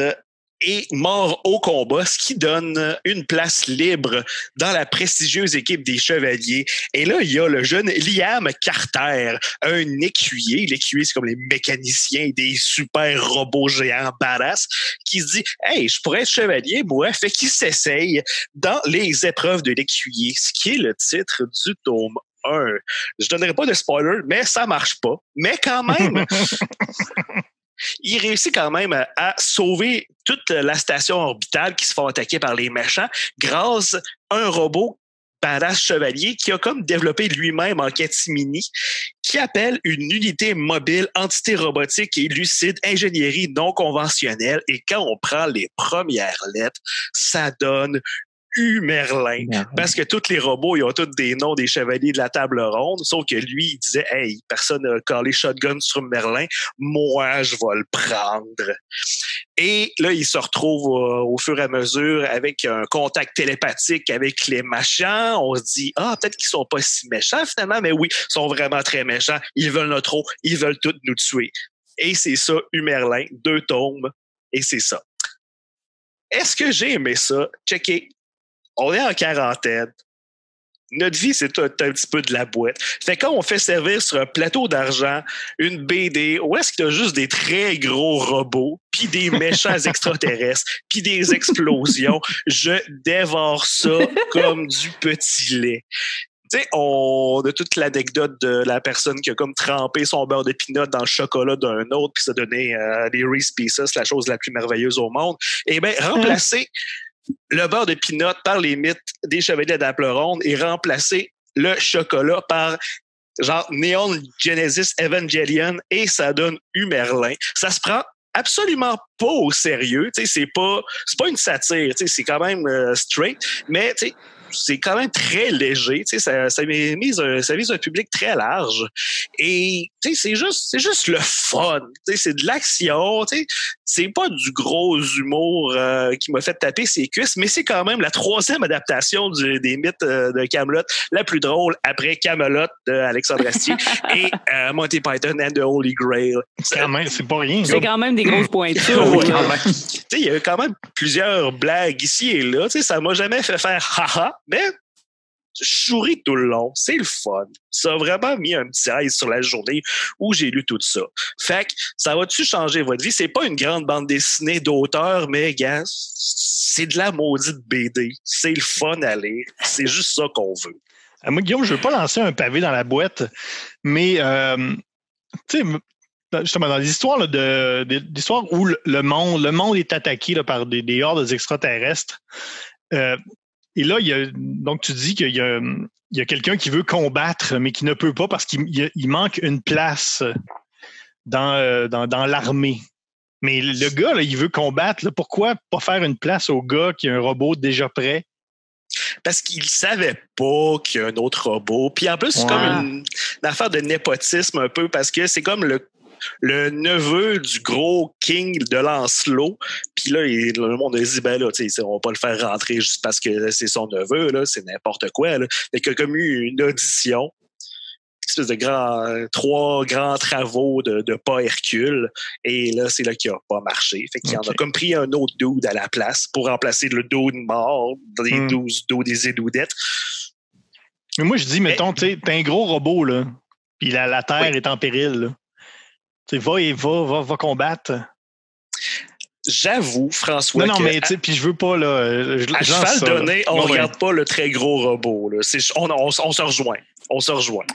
est mort au combat, ce qui donne une place libre dans la prestigieuse équipe des Chevaliers. Et là, il y a le jeune Liam Carter, un écuyer. L'écuyer, c'est comme les mécaniciens des super robots géants badass, qui se dit Hey, je pourrais être chevalier, moi. Fait qu'il s'essaye dans les épreuves de l'écuyer, ce qui est le titre du tome 1. Je donnerai pas de spoiler, mais ça marche pas. Mais quand même, il réussit quand même à, sauver toute la station orbitale qui se fait attaquer par les méchants grâce à un robot badass chevalier qui a comme développé lui-même en catimini qui appelle une unité mobile entité robotique et lucide ingénierie non conventionnelle. Et quand on prend les premières lettres ça donne Humerlin parce que tous les robots, ils ont tous des noms des chevaliers de la table ronde, sauf que lui, il disait, hey, personne n'a collé shotgun sur Merlin, moi, je vais le prendre. Et là, il se retrouve euh, au fur et à mesure avec un contact télépathique avec les machins. On se dit, ah, peut-être qu'ils sont pas si méchants finalement, mais oui, ils sont vraiment très méchants. Ils veulent notre eau, ils veulent tous nous tuer. Et c'est ça, Humerlin, deux tombes, et c'est ça. Est-ce que j'ai aimé ça? Checker on est en quarantaine. Notre vie, c'est un, un petit peu de la boîte. Fait quand on fait servir sur un plateau d'argent une BD, où est-ce qu'il y a juste des très gros robots, puis des méchants extraterrestres, puis des explosions, je dévore ça comme du petit lait. Tu sais, on a toute l'anecdote de la personne qui a comme trempé son beurre de pinot dans le chocolat d'un autre, puis ça donnait euh, des Reese Pieces, la chose la plus merveilleuse au monde. Eh bien, remplacer le beurre de pinot par les mythes des chevaliers d'Apple Ronde et remplacer le chocolat par genre Neon Genesis Evangelion et ça donne Humerlin. Ça se prend absolument pas au sérieux. C'est pas, c'est pas une satire. C'est quand même euh, straight, mais c'est quand même très léger. Ça, ça, vise un, ça vise un public très large. Et c'est juste, c'est juste le fun. C'est de l'action. C'est pas du gros humour euh, qui m'a fait taper ses cuisses, mais c'est quand même la troisième adaptation du, des mythes euh, de Camelot, la plus drôle après Camelot de Alexandre Astier et euh, Monty Python and the Holy Grail. Quand même, c'est pas rien. C'est quand même des grosses pointures. Oui, il y a quand même plusieurs blagues ici et là. Tu sais, ça m'a jamais fait faire haha, mais tout le long. C'est le fun. Ça a vraiment mis un petit aise sur la journée où j'ai lu tout ça. Fait que ça va-tu changer votre vie? C'est pas une grande bande dessinée d'auteur, mais gars, c'est de la maudite BD. C'est le fun à lire. C'est juste ça qu'on veut. Euh, Moi, Guillaume, je veux pas lancer un pavé dans la boîte, mais euh, tu sais, justement, dans là, de, où le- monde, est attaqué par des, des hordes extraterrestres. euh, et là, il y a, donc tu dis qu'il y a, il y a quelqu'un qui veut combattre, mais qui ne peut pas parce qu'il il manque une place dans, euh, dans, dans l'armée. Mais le gars, là, il veut combattre. là, pourquoi pas faire une place au gars qui a un robot déjà prêt? Parce qu'il savait pas qu'il y a un autre robot. Puis en plus, c'est comme une, une affaire de népotisme un peu parce que c'est comme le, le neveu du gros king de Lancelot. Puis là, il- le monde a dit, ben là, on va pas le faire rentrer juste parce que c'est son neveu, là, c'est n'importe quoi. Là. Il a comme eu une audition. Une espèce de grand, trois grands travaux de, de pas Hercule. Et là, c'est là qu'il a pas marché. Fait qu'il en a comme pris un autre dude à la place pour remplacer le dude mort les Hmm. 12 dos des édoudettes. Mais moi, je dis, mettons, tu t'as un gros robot, là, puis la, la Terre Oui. est en péril, là. Va et va, va, va combattre. J'avoue, François, non, non, mais tu sais, puis je veux pas, là. Je, à cheval ça, donné, on Ouais, ouais. regarde pas le très gros robot. Là. C'est- On, on- on se rejoint. On se rejoint.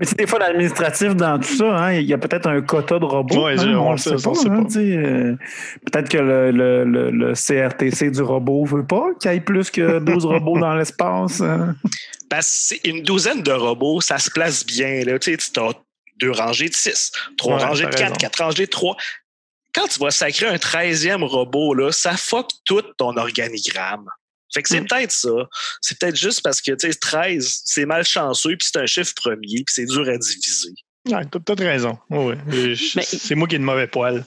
Mais c'est des fois l'administratif dans tout ça, hein, il y a peut-être un quota de robots. Ouais, hein, je- on le sait, pas. hein, pas. euh, peut-être que le, le, le, le CRTC du robot veut pas qu'il y ait plus que 12 robots dans l'espace. hein. Parce que c'est une douzaine de robots, ça se place bien. Là. Tu sais, tu as deux rangées de six, trois Ouais, rangées de quatre, raison. quatre rangées de trois. Quand tu vas sacrer un treizième robot, là, ça fuck tout ton organigramme. Fait que c'est Hmm. peut-être ça. C'est peut-être juste parce que tu sais, 13, c'est malchanceux, puis c'est un chiffre premier, puis c'est dur à diviser. Ouais, t'as peut-être raison. Mais- C'est moi qui ai de mauvais poil.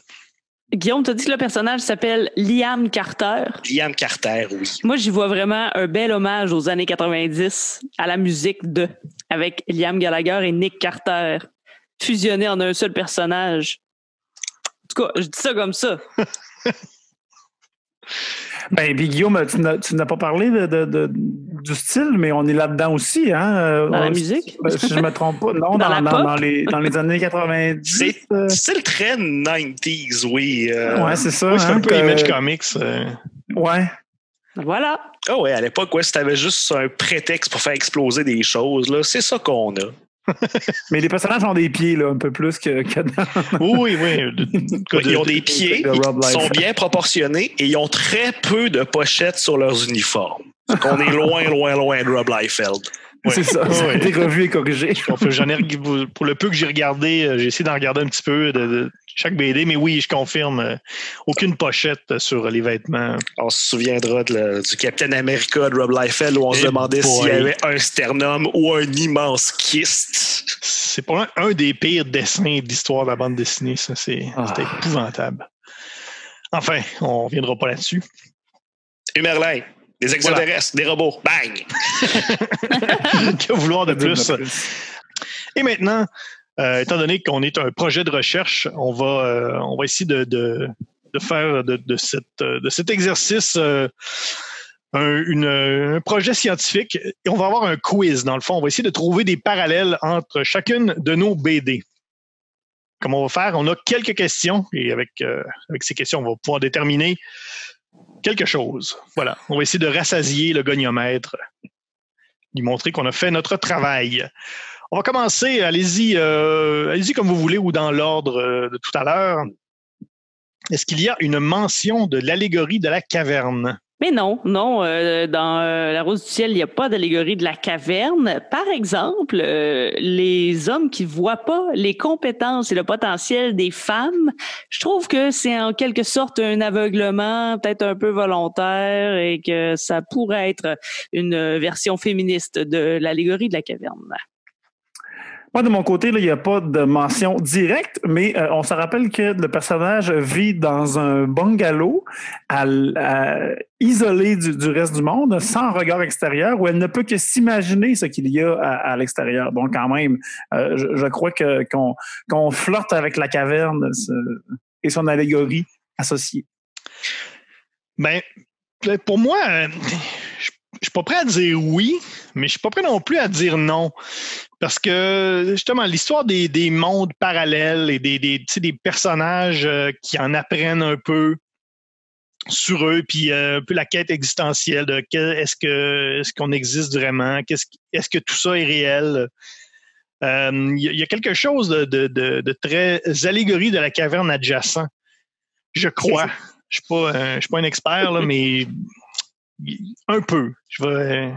Guillaume, t'as dit que le personnage s'appelle Liam Carter? Liam Carter, oui. Moi, j'y vois vraiment un bel hommage aux années 90 à la musique de, avec Liam Gallagher et Nick Carter, fusionnés en un seul personnage. En tout cas, je dis ça comme ça. Ben, puis Guillaume, tu n'as, pas parlé de, de- de- du style, mais on est là-dedans aussi. Hein? euh, Dans la on- musique? ben, si je me trompe pas. Non, Dans dans, la dans- pop? dans les, dans les années 90. C'est euh, style très 90s, oui. euh, ouais, c'est ça. C'est hein, un peu que- Image Comics. euh. Ouais. Voilà. Ah ouais, à l'époque, ouais, si t'avais juste un prétexte pour faire exploser des choses, là, c'est ça qu'on a. Mais les personnages ont des pieds, là, un peu plus que, que dans. Oui, oui, Ils ont de- des pieds, ils sont bien proportionnés et ils ont très peu de pochettes sur leurs uniformes. Donc on est loin, loin, loin de Rob Liefeld. Ouais. C'est ça. Ça a Ouais. été revu et corrigé. Ai pour le peu que j'ai regardé, euh, j'ai essayé d'en regarder un petit peu de, de chaque BD, mais oui, je confirme, euh, aucune pochette sur les vêtements. On se souviendra de la- du Captain America de Rob Liefeld où on se Eh demandait s'il y avait un sternum ou un immense kyste. C'est pour un des pires dessins de l'histoire de la bande dessinée. Ça, c'est Ah. c'était épouvantable. Enfin, on reviendra pas là-dessus. Humerlin, des extraterrestres, des robots, bang! que vouloir de plus? Et maintenant, euh, étant donné qu'on est un projet de recherche, on va, euh, on va essayer de, de, de faire de, de, cette, euh, de cet exercice euh, un, une- un projet scientifique et on va avoir un quiz. Dans le fond, on va essayer de trouver des parallèles entre chacune de nos BD. Comment on va faire? On a quelques questions et avec, euh, avec ces questions, on va pouvoir déterminer quelque chose. Voilà. On va essayer de rassasier le goniomètre, lui montrer qu'on a fait notre travail. On va commencer. Allez-y, euh, allez-y comme vous voulez ou dans l'ordre euh, de tout à l'heure. Est-ce qu'il y a une mention de l'allégorie de la caverne? Mais non, non, euh, dans euh, La Rose du Ciel, il n'y a pas d'allégorie de la caverne. Par exemple, euh, les hommes qui voient pas les compétences et le potentiel des femmes, je trouve que c'est en quelque sorte un aveuglement, peut-être un peu volontaire, et que ça pourrait être une version féministe de l'allégorie de la caverne. Moi, de mon côté, il n'y a pas de mention directe, mais euh, on se rappelle que le personnage vit dans un bungalow isolé du, reste du monde, sans regard extérieur, où elle ne peut que s'imaginer ce qu'il y a à, l'extérieur. Donc, quand même, euh, je, crois que qu'on flirte avec la caverne et son allégorie associée. Ben, pour moi, euh, je je suis pas prêt à dire oui, mais je suis pas prêt non plus à dire non. Parce que justement, l'histoire des, des, mondes parallèles et des, des, des personnages euh, qui en apprennent un peu sur eux, puis euh, un peu la quête existentielle de est-ce que est-ce qu'on existe vraiment, qu'est-ce est-ce que tout ça est réel? Euh, il y, a quelque chose de, de, de, très allégorie de la caverne adjacente, je crois. Je je suis pas un expert là, mais un peu. Je vais,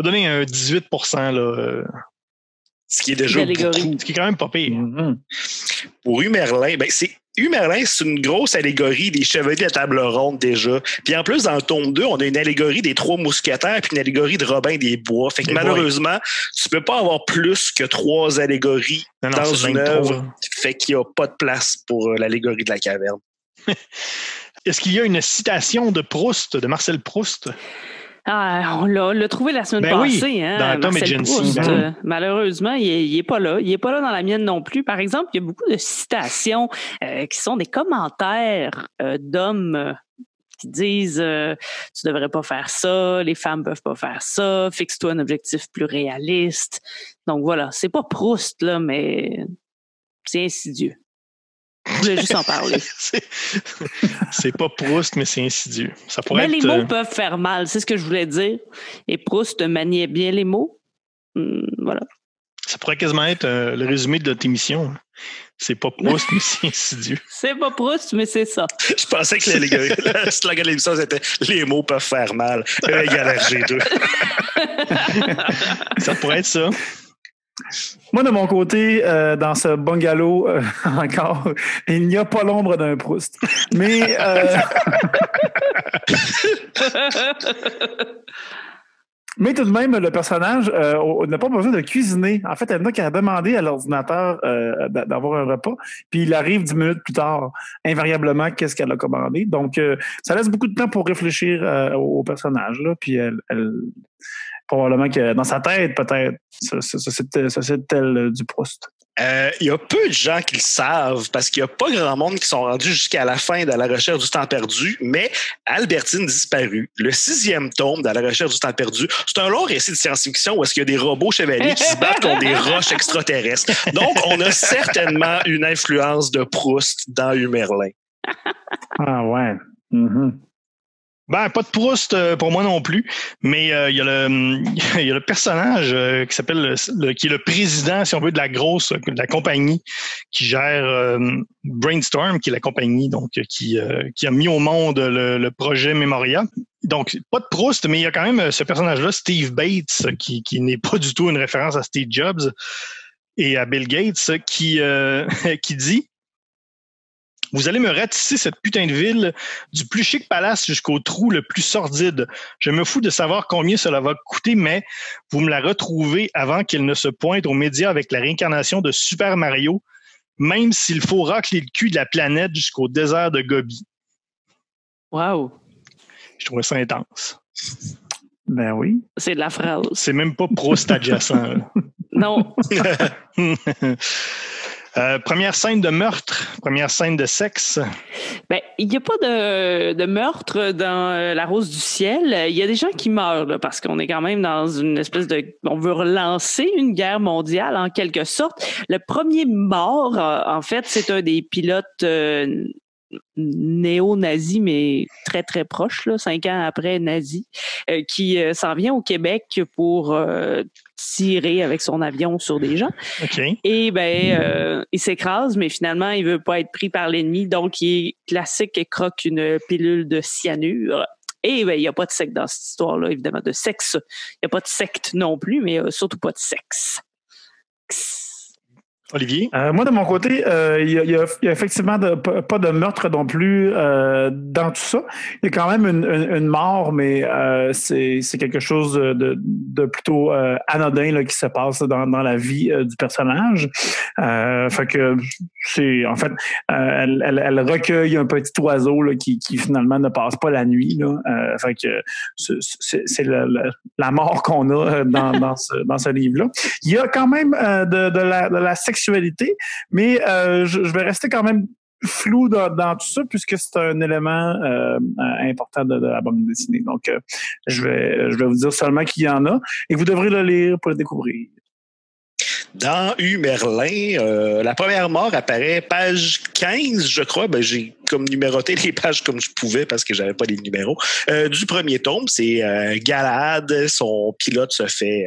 donner un 18 là. Euh, ce qui est déjà beaucoup. Ce qui est quand même pas pire. Mm-hmm. Pour Humerlin, ben c'est Humerlin, c'est une grosse allégorie des chevaliers de la table ronde déjà. Puis en plus, dans le tome 2, on a une allégorie des trois mousquetaires puis une allégorie de Robin des Bois. Fait que malheureusement, tu peux pas avoir plus que trois allégories dans une œuvre. Fait qu'il n'y a pas de place pour euh, l'allégorie de la caverne. Est-ce qu'il y a une citation de Proust, de Marcel Proust? Ah, on l'a trouvé la semaine ben passée. Oui, hein, dans Tom et Jensen. Euh, malheureusement, il n'est pas là. Il n'est pas là dans la mienne non plus. Par exemple, il y a beaucoup de citations euh, qui sont des commentaires euh, d'hommes qui disent tu devrais pas faire ça, les femmes peuvent pas faire ça, fixe-toi un objectif plus réaliste. Donc voilà, c'est pas Proust là, mais c'est insidieux. Je voulais juste en parler. c'est pas Proust, mais c'est insidieux. Ça pourrait mais les mots euh, peuvent faire mal, c'est ce que je voulais dire. Et Proust maniait bien les mots. Hmm, voilà. Ça pourrait quasiment être euh, le résumé de notre émission. C'est pas Proust, mais c'est insidieux. C'est pas Proust, mais c'est ça. Je pensais que le slogan de l'émission, c'était Les mots peuvent faire mal. E égale RG2. ça pourrait être ça. Moi, de mon côté, euh, dans ce bungalow, euh, encore, il n'y a pas l'ombre d'un Proust. Mais. Euh, mais tout de même, le personnage n'a pas besoin de cuisiner. En fait, elle n'a qu'à demander à l'ordinateur d'avoir un repas, puis il arrive dix minutes plus tard, invariablement, qu'est-ce qu'elle a commandé. Donc, ça laisse beaucoup de temps pour réfléchir au personnage, là, puis elle, probablement que dans sa tête, peut-être, ça, c'est tel du Proust. Euh, il y a peu de gens qui le savent parce qu'il n'y a pas grand monde qui sont rendus jusqu'à la fin de la recherche du temps perdu, mais Albertine disparue, le sixième tome de la recherche du temps perdu, c'est un long récit de science-fiction où est-ce qu'il y a des robots chevaliers qui se battent contre des roches extraterrestres. Donc, on a certainement une influence de Proust dans Humerlin. Ah ouais. Mm-hmm. Ben, pas de Proust euh, pour moi non plus, mais euh, il y, a le, personnage euh, qui s'appelle le, qui est le président, si on veut, de la grosse, de la compagnie qui gère Brainstorm, qui est la compagnie donc qui, qui a mis au monde le, projet Memoria. Donc, pas de Proust, mais il y a quand même ce personnage-là, Steve Bates, qui, qui n'est pas du tout une référence à Steve Jobs et à Bill Gates, qui, qui dit vous allez me ratisser cette putain de ville du plus chic palace jusqu'au trou le plus sordide. Je me fous de savoir combien cela va coûter, mais vous me la retrouvez avant qu'elle ne se pointe aux médias avec la réincarnation de Super Mario, même s'il faut racler le cul de la planète jusqu'au désert de Gobi. Wow. Je trouvais ça intense. Ben oui. C'est de la phrase. C'est même pas Proust adjacent. non. Euh, première scène de meurtre, première scène de sexe. Ben, il n'y a pas de, de, meurtre dans euh, La Rose du Ciel. Il y a des gens qui meurent parce qu'on est quand même dans une espèce de... On veut relancer une guerre mondiale en quelque sorte. Le premier mort, euh, en fait, c'est un des pilotes néo-nazi, mais très, très proche, là, cinq ans après nazi, euh, qui euh, s'en vient au Québec pour euh, tirer avec son avion sur des gens. Et ben, il s'écrase, mais finalement, il veut pas être pris par l'ennemi, donc il est classique et croque une pilule de cyanure. Et ben, il n'y a pas de secte dans cette histoire-là, évidemment, de sexe. Il n'y a pas de secte non plus, mais surtout pas de sexe. Olivier? Euh, moi, de mon côté, euh, il y, a effectivement pas de meurtre non plus euh, dans tout ça. Il y a quand même une, mort, mais c'est quelque chose de, plutôt anodin qui se passe dans, la vie du personnage. fait que c'est en fait, elle, recueille un petit oiseau qui, finalement ne passe pas la nuit. fait que c'est la, mort qu'on a dans, ce, livre-là. Il y a quand même de, la, de la mais euh, je, vais rester quand même flou dans, tout ça puisque c'est un élément euh, important de, la bande dessinée. Donc, euh, je, vais, je vais vous dire seulement qu'il y en a et vous devrez le lire pour le découvrir. Dans U Merlin, la première mort apparaît page 15, je crois. Ben, j'ai comme numéroté les pages comme je pouvais parce que j'avais pas les numéros. du premier tome, c'est Galad, son pilote se fait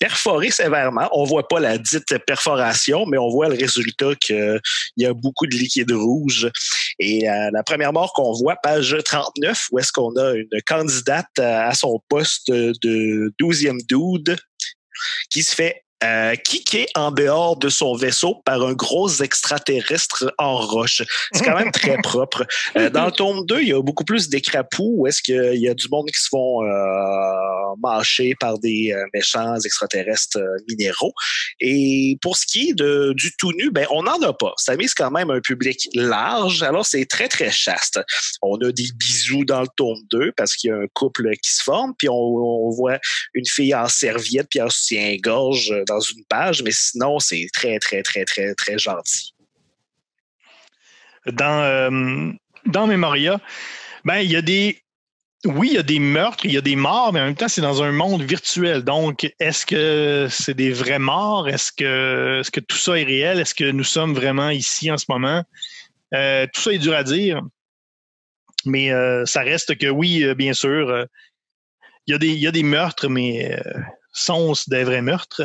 perforé sévèrement. On voit pas la dite perforation, mais on voit le résultat qu'il y a beaucoup de liquide rouge. Et euh, la première mort qu'on voit, page 39, où est-ce qu'on a une candidate à son poste de 12e dude qui se fait euh, kické en dehors de son vaisseau par un gros extraterrestre en roche. C'est quand même très propre. Euh, dans le tome 2, il y a beaucoup plus d'écrapous où est-ce qu'il y a du monde qui se font euh, mâcher par des euh, méchants extraterrestres euh, minéraux. Et pour ce qui est de, du tout nu, ben on n'en a pas. Ça mise quand même un public large, alors c'est très, très chaste. On a des bisous dans le tome 2 parce qu'il y a un couple qui se forme, puis on, on voit une fille en serviette puis en soutien-gorge dans une page, mais sinon, c'est très, très, très, très, très gentil. Dans, euh, dans Memoria, ben, il y a des. Oui, il y a des meurtres, il y a des morts, mais en même temps, c'est dans un monde virtuel. Donc, est-ce que c'est des vrais morts? Est-ce que, est-ce que tout ça est réel? Est-ce que nous sommes vraiment ici en ce moment? Euh, tout ça est dur à dire. Mais euh, ça reste que oui, bien sûr, il y, a des, il y a des meurtres, mais sont des vrais meurtres.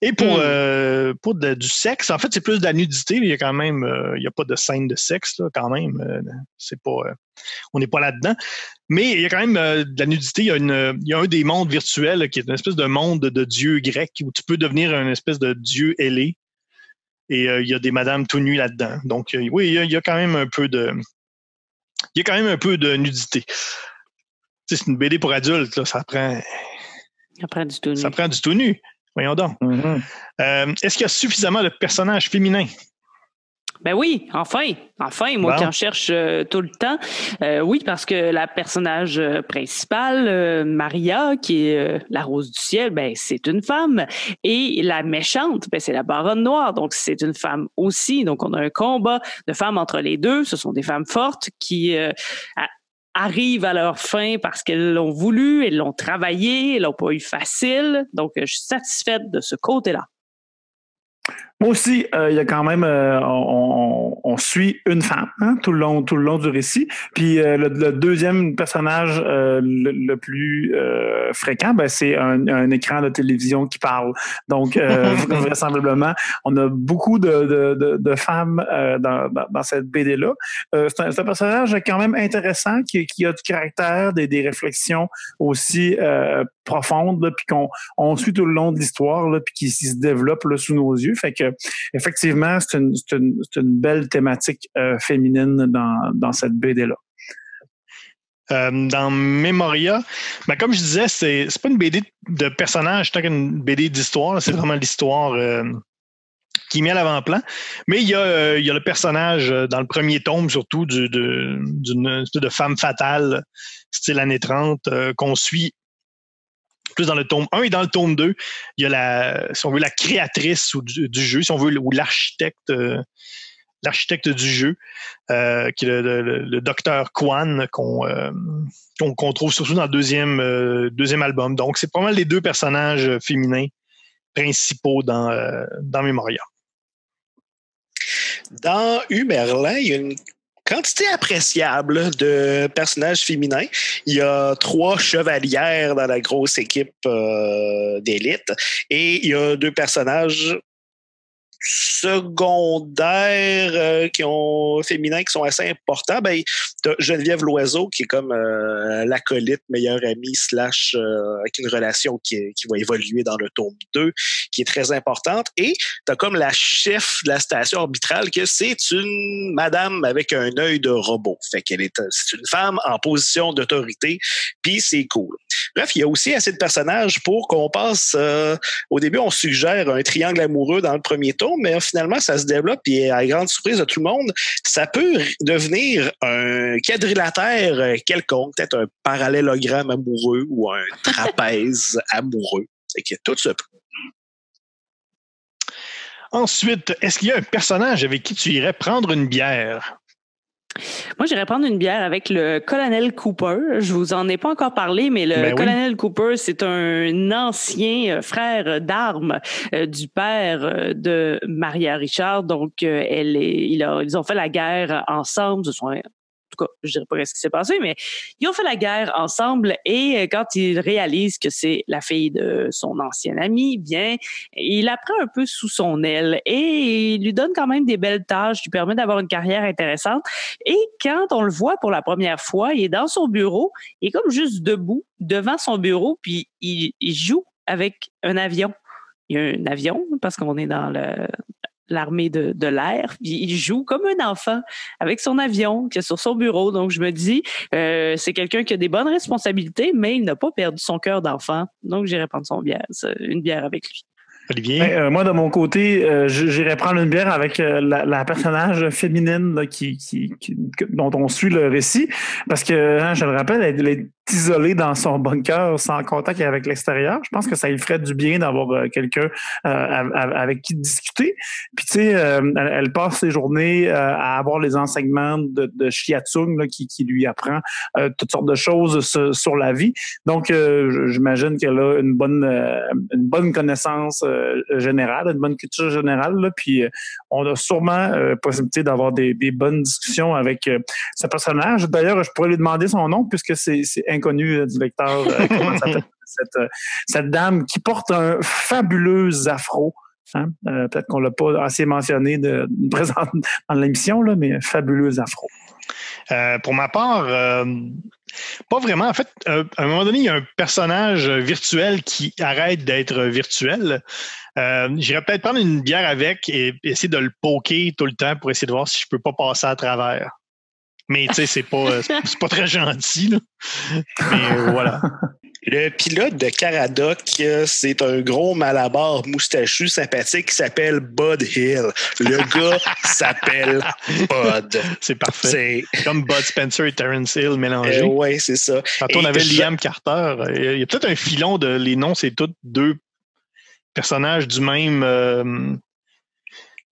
Et pour, hmm. euh, pour du sexe, en fait, c'est plus de la nudité. Il y a quand même, euh, il n'y a pas de scène de sexe, là, quand même. Euh, c'est pas, on n'est pas là-dedans. Mais il y a quand même de la nudité. Il y, a une, il y a un des mondes virtuels qui est une espèce de monde de, dieu grec où tu peux devenir un espèce de dieu ailé. Et il y a des madames tout nues là-dedans. Donc, oui, il y, a, quand même un peu de. Il y a quand même un peu de nudité. c'est une BD pour adultes, là, ça prend ça prend du tout nu. Ça prend du tout nu. Voyons donc. Mm-hmm. Euh, est-ce qu'il y a suffisamment de personnages féminins? Ben oui, enfin, enfin, moi qui en cherche euh, tout le temps. Euh, oui, parce que la personnage principale, Maria, qui est la rose du ciel, ben c'est une femme. Et la méchante, ben c'est la baronne noire, donc c'est une femme aussi. Donc on a un combat de femmes entre les deux. Ce sont des femmes fortes qui arrivent à leur fin parce qu'elles l'ont voulu, elles l'ont travaillé, elles l'ont pas eu facile. Donc, je suis satisfaite de ce côté-là. Moi aussi, euh, il y a quand même, euh, on, suit une femme hein, tout le long, tout le long du récit. Puis euh, le, deuxième personnage le, plus fréquent, ben, c'est un, écran de télévision qui parle. Donc vraisemblablement, on a beaucoup de, femmes dans, cette BD là. c'est un, personnage quand même intéressant qui, qui a du caractère, des, des réflexions aussi profondes, puis qu'on on suit tout le long de l'histoire, puis qui, se développe là, sous nos yeux. Fait que effectivement, c'est une, belle thématique euh, féminine dans, cette BD-là. Euh, dans Memoria, ben, comme je disais, c'est, c'est pas une BD de personnages tant qu'une BD d'histoire. C'est vraiment l'histoire euh, qui met à l'avant-plan. Mais il y, a, le personnage dans le premier tome, surtout, d'une femme fatale, style années 30, qu'on suit plus dans le tome 1 et dans le tome 2, il y a la, si on veut, la créatrice du, jeu, si on veut, ou l'architecte, euh, l'architecte du jeu, euh, qui est le, docteur Kwan euh, qu'on trouve surtout dans le deuxième, deuxième album. Donc, c'est pas mal les deux personnages féminins principaux dans, dans Memoria. Dans Humerlin, il y a une quantité appréciable de personnages féminins. Il y a trois chevalières dans la grosse équipe euh, d'élite et il y a deux personnages secondaires euh, qui ont féminins qui sont assez importants. Ben, t'as Geneviève Loiseau qui est comme euh, l'acolyte, meilleure amie slash euh, avec une relation qui, qui va évoluer dans le tome 2, qui est très importante. Et t'as comme la chef de la station arbitrale que c'est une madame avec un œil de robot. Fait qu'elle est c'est une femme en position d'autorité, puis c'est cool. Bref, il y a aussi assez de personnages pour qu'on passe. au début, on suggère un triangle amoureux dans le premier tome, mais finalement, ça se développe et à la grande surprise de tout le monde, ça peut devenir un quadrilatère quelconque, peut-être un parallélogramme amoureux ou un trapèze amoureux. C'est tout. Ensuite, est-ce qu'il y a un personnage avec qui tu irais prendre une bière? Moi, j'irais prendre une bière avec le colonel Cooper. Je vous en ai pas encore parlé, mais le Ben oui. colonel Cooper, c'est un ancien euh, frère d'armes euh, du père euh, de Maria Richard. Donc, elle est, il a, ils ont fait la guerre ensemble. Ce sont, en tout cas, je dirais pas ce qui s'est passé, mais ils ont fait la guerre ensemble et euh, quand il réalise que c'est la fille de son ancien ami, bien, il la prend un peu sous son aile et il lui donne quand même des belles tâches, lui permet d'avoir une carrière intéressante. Et quand on le voit pour la première fois, il est dans son bureau, il est comme juste debout devant son bureau, puis il, il joue avec un avion. Il y a un avion parce qu'on est dans le l'armée de, de l'air. Puis il joue comme un enfant avec son avion qui est sur son bureau. Donc je me dis, euh, c'est quelqu'un qui a des bonnes responsabilités, mais il n'a pas perdu son cœur d'enfant. Donc j'irai prendre son bière, une bière avec lui. Olivier? Ben, euh, moi, de mon côté, euh, j- j'irais prendre une bière avec euh, la, la personnage féminine là, qui, qui, qui- que- dont on suit le récit. Parce que, hein, je le rappelle, elle, elle est isolée dans son bunker sans contact avec l'extérieur. Je pense que ça lui ferait du bien d'avoir euh, quelqu'un euh, av- av- avec qui discuter. Puis, tu sais, euh, elle, passe ses journées à avoir les enseignements de, de Shiatsung qui, lui apprend toutes sortes de choses sur, la vie. Donc, j'imagine qu'elle a une bonne, une bonne connaissance générale, une bonne culture générale. Puis, on a sûrement possibilité d'avoir des, bonnes discussions avec ce personnage. D'ailleurs, je pourrais lui demander son nom puisque c'est inconnu euh, du lecteur. euh, comment s'appelle cette, euh, cette dame qui porte un fabuleux afro. Hein? Euh, Peut-être qu'on l'a pas assez mentionné de, de présent dans l'émission, mais fabuleux afro. Euh, pour ma part, euh, pas vraiment. En fait, à un moment donné, il y a un personnage virtuel qui arrête d'être virtuel. J'irais peut-être prendre une bière avec et essayer de le poker tout le temps pour essayer de voir si je peux pas passer à travers. Mais tu sais, c'est pas, euh, pas très gentil. Là. Mais euh, voilà. Le pilote de Caradoc, euh, c'est un gros malabar moustachu sympathique qui s'appelle Bud Hill. Le gars s'appelle Bud. C'est parfait. C'est Comme Bud Spencer et Terrence Hill mélangés. euh, ouais, c'est ça. Tantôt, on avait je- Liam Carter. Il y a peut-être un filon de les noms, c'est tous deux personnages du même euh,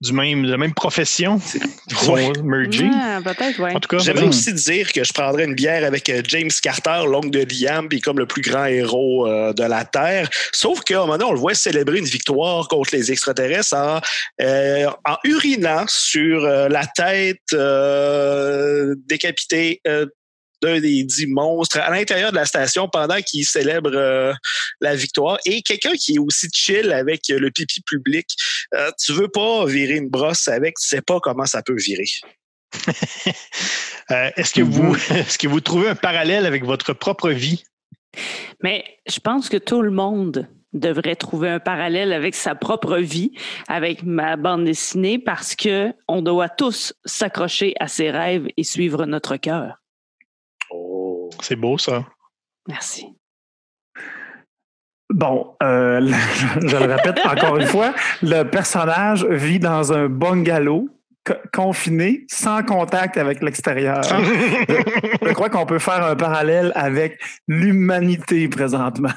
du même de la même profession qui sont Ouais. mergés. Ah, peut-être, ouais. En tout cas, J'aimerais hum, aussi dire que je prendrais une bière avec euh, James Carter, l'oncle de Liam, puis comme le plus grand héros euh, de la Terre. Sauf qu'à un moment donné, on le voit célébrer une victoire contre les extraterrestres en, euh, en urinant sur euh, la tête euh, décapitée euh, d'un des dix monstres à l'intérieur de la station pendant qu'il célèbre euh, la victoire. Et quelqu'un qui est aussi chill avec euh, le pipi public. Euh, tu veux pas virer une brosse avec, tu sais pas comment ça peut virer. euh, est-ce que vous est-ce que vous trouvez un parallèle avec votre propre vie? Mais je pense que tout le monde devrait trouver un parallèle avec sa propre vie, avec ma bande dessinée, parce que on doit tous s'accrocher à ses rêves et suivre notre cœur. C'est beau ça. Merci. Bon, euh, je, je le répète encore une fois, le personnage vit dans un bungalow co- confiné, sans contact avec l'extérieur. Je crois qu'on peut faire un parallèle avec l'humanité présentement.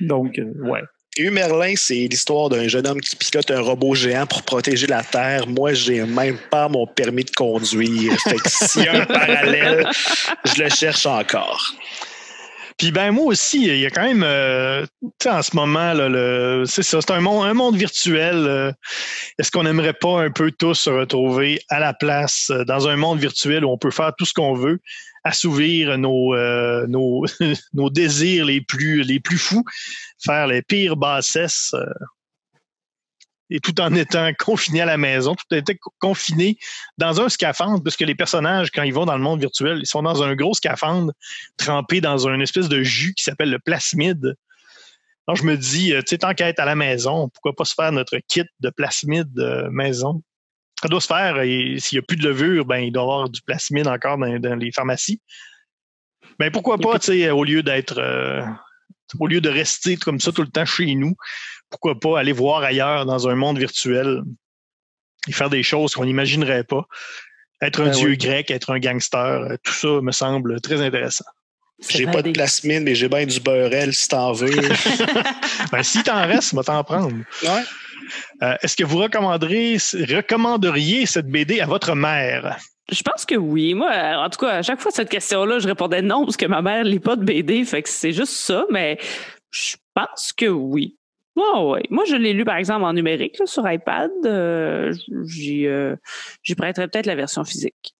Donc, euh, ouais. Humerlin, c'est l'histoire d'un jeune homme qui pilote un robot géant pour protéger la Terre. Moi, j'ai même pas mon permis de conduire. Fait que s'il y a un parallèle, je le cherche encore. Puis ben moi aussi, il y a quand même, euh, tu sais, en ce moment, c'est un monde virtuel. euh, Est-ce qu'on n'aimerait pas un peu tous se retrouver à la place euh, dans un monde virtuel où on peut faire tout ce qu'on veut, assouvir nos, euh, nos, nos désirs les plus, les plus fous, faire les pires bassesses euh, et tout en étant confiné à la maison, tout en étant confiné dans un scaphandre, parce que les personnages, quand ils vont dans le monde virtuel, ils sont dans un gros scaphandre trempé dans une espèce de jus qui s'appelle le plasmide. Alors, je me dis, euh, tu sais, tant qu'à à la maison, pourquoi pas se faire notre kit de plasmide euh, maison? Ça doit se faire, et s'il n'y a plus de levure, ben, il doit y avoir du plasmide encore dans, les pharmacies. Mais ben, pourquoi pas, tu sais, au lieu d'être, euh, au lieu de rester comme ça tout le temps chez nous, pourquoi pas aller voir ailleurs dans un monde virtuel et faire des choses qu'on n'imaginerait pas. Être un ben dieu grec, être un gangster, tout ça me semble très intéressant. J'ai pas de plasmine, mais j'ai bien du beurrel si t'en veux. ben, si t'en reste, va t'en prendre. Ouais. Euh, est-ce que vous recommanderiez, cette BD à votre mère? Je pense que oui. Moi, en tout cas, à chaque fois cette question-là, je répondais non parce que ma mère lit pas de BD, fait que c'est juste ça, mais je pense que oui. Oh, oui. Moi, je l'ai lu, par exemple, en numérique sur iPad. Euh, euh, j'y prêterais peut-être la version physique.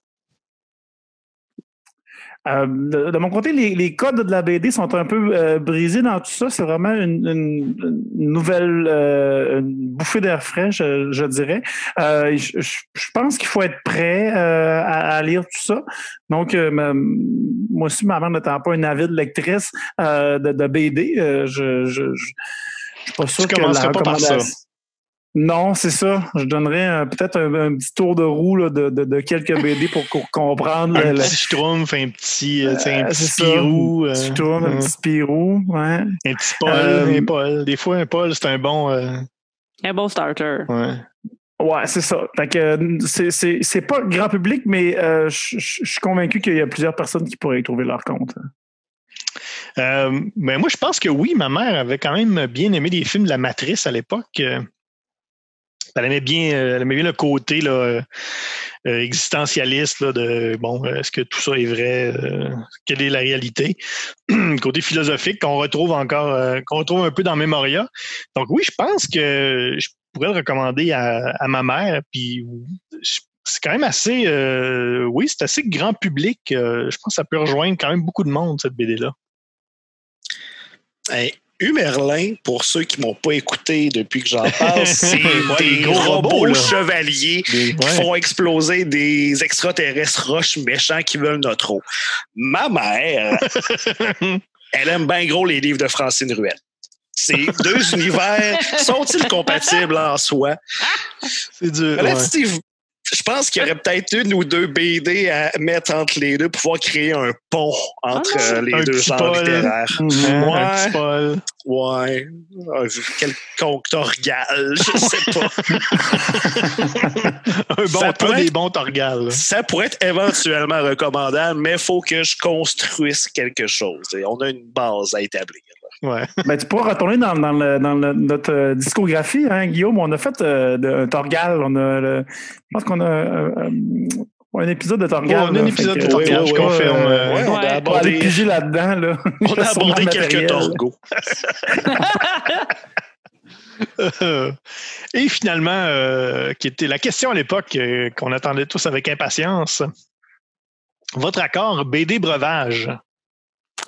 Euh, de, mon côté, les, codes de la BD sont un peu euh, brisés dans tout ça. C'est vraiment une, nouvelle euh, bouffée d'air frais, je, dirais. Je, pense qu'il faut être prêt à, lire tout ça. Donc, moi aussi, ma mère n'étant pas une avide lectrice de, BD, je, je, je, suis pas sûr que la recommandation... Non, c'est ça. Je donnerais peut-être un, petit tour de roue de, quelques BD pour, comprendre. un petit Schtroumpf, un petit, euh, un petit Spirou. un petit Schtroumpf, un petit Spirou, ouais. Un petit Paul, euh, un Paul. Des fois, un Paul, c'est un bon... Euh, un bon starter. Ouais. Ouais, c'est ça. c'est pas grand public, mais je suis convaincu qu'il y a plusieurs personnes qui pourraient y trouver leur compte. mais ben, moi, je pense que oui, ma mère avait quand même bien aimé les films de la Matrice à l'époque. Elle aimait bien, euh, elle bien le côté là, euh, euh, existentialiste là, de bon, est-ce que tout ça est vrai? quelle est la réalité? côté philosophique qu'on retrouve encore, qu'on retrouve un peu dans Memoria. Donc oui, je pense que je pourrais le recommander à, ma mère. Puis c'est quand même assez, oui, c'est assez grand public. je pense que ça peut rejoindre quand même beaucoup de monde cette BD là. Humerlin, pour ceux qui m'ont pas écouté depuis que j'en parle, c'est des gros robots, chevaliers qui font exploser des extraterrestres roches méchants qui veulent notre eau. Ma mère, elle aime bien gros les livres de Francine Ruel. Ces deux univers sont-ils compatibles en soi? C'est dur je pense qu'il y aurait peut-être une ou deux BD à mettre entre les deux pour pouvoir créer un pont entre ah, euh, les deux genres littéraires. Mhm. ouais. Ouais. Ah, quelconque torgal, je sais pas. un bon ça des bons torgal. Ça pourrait être éventuellement recommandable, mais il faut que je construise quelque chose. Et on a une base à établir. Ouais. Ben, tu pourras retourner dans, dans, le, dans le, notre euh, discographie, hein, Guillaume. On a fait euh, un Torgal. On a je pense qu'on a euh, un épisode de Torgal. on a un épisode de Torgal, je confirme. on a abordé... piger là-dedans. Là. On a abordé quelques torgos. Et finalement, qui était la question à l'époque qu'on attendait tous avec impatience. Votre accord BD breuvage.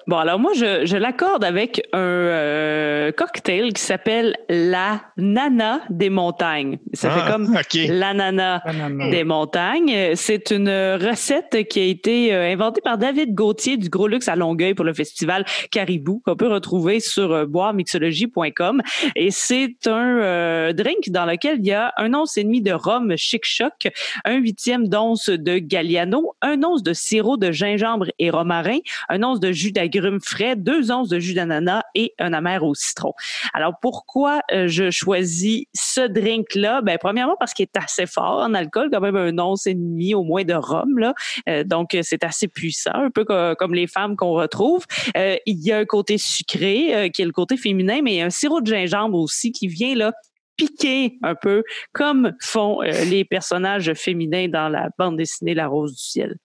Bon, alors moi, je, je l'accorde avec un euh, cocktail qui s'appelle la nana des montagnes. Ça fait ah, comme la nana des montagnes. C'est une recette qui a été euh, inventée par David Gauthier du Gros Luxe à Longueuil pour le festival Caribou, qu'on peut retrouver sur euh, boiremixologie.com. Et c'est un drink dans lequel il y a un once et demi de rhum chic-choc, un huitième d'once de Galliano, un once de sirop de gingembre et romarin, un once de jus d'agrumes frais, deux onces de jus d'ananas et un amer au citron. Alors pourquoi euh, je choisis ce drink-là? Ben premièrement parce qu'il est assez fort en alcool, quand même un once et demi au moins de rhum là, euh, donc c'est assez puissant, un peu comme les femmes qu'on retrouve. Euh, il y a un côté sucré qui est le côté féminin, mais il y a un sirop de gingembre aussi qui vient là piquer un peu comme font les personnages féminins dans la bande dessinée La Rose du Ciel.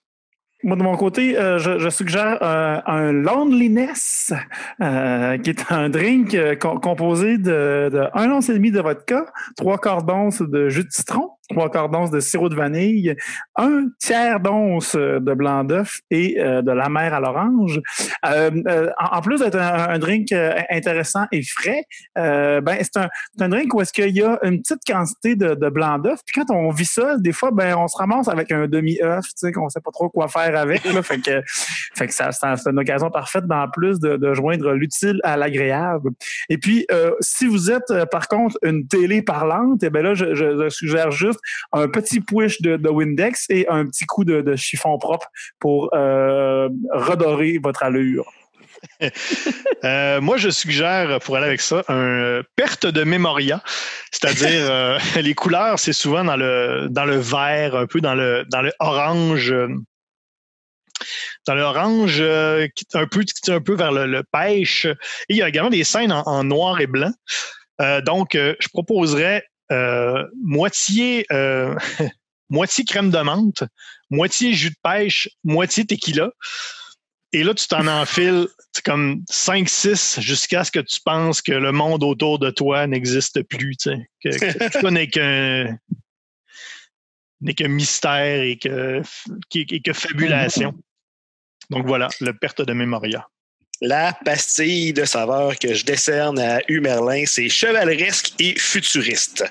Moi, de mon côté, euh, je, suggère euh, un Loneliness, euh, qui est un drink composé de, de un once et demi de vodka, trois quarts d'once de jus de citron, trois quarts d'once de sirop de vanille, un tiers d'once de blanc d'œuf et de la mer à l'orange. en, plus d'être un, drink intéressant et frais, ben c'est un, un, drink où est-ce qu'il y a une petite quantité de, de blanc d'œuf. Puis quand on vit ça, des fois, ben on se ramasse avec un demi-œuf, tu sais, qu'on sait pas trop quoi faire avec. Là, fait que, fait que ça, c'est une occasion parfaite, en plus, de, joindre l'utile à l'agréable. Et puis, euh, si vous êtes, euh, par contre, une télé parlante, eh ben là, je, je, suggère juste un petit push de, de, Windex et un petit coup de, de chiffon propre pour euh, redorer votre allure. euh, moi, je suggère, pour aller avec ça, un perte de mémoria. C'est-à-dire, euh, les couleurs, c'est souvent dans le, dans le vert, un peu dans le, dans le orange dans l'orange, euh, un peu, un peu vers le, pêche. Et il y a également des scènes en, noir et blanc. Euh, donc, euh, je proposerais moitié, moitié crème de menthe, moitié jus de pêche, moitié tequila. Et là, tu t'en enfiles comme 5-6 jusqu'à ce que tu penses que le monde autour de toi n'existe plus, tu sais, que, tout n'est qu'un n'est que mystère et que, et que fabulation. Donc voilà, le perte de mémoria. La pastille de saveur que je décerne à Humerlin, c'est chevaleresque et futuriste.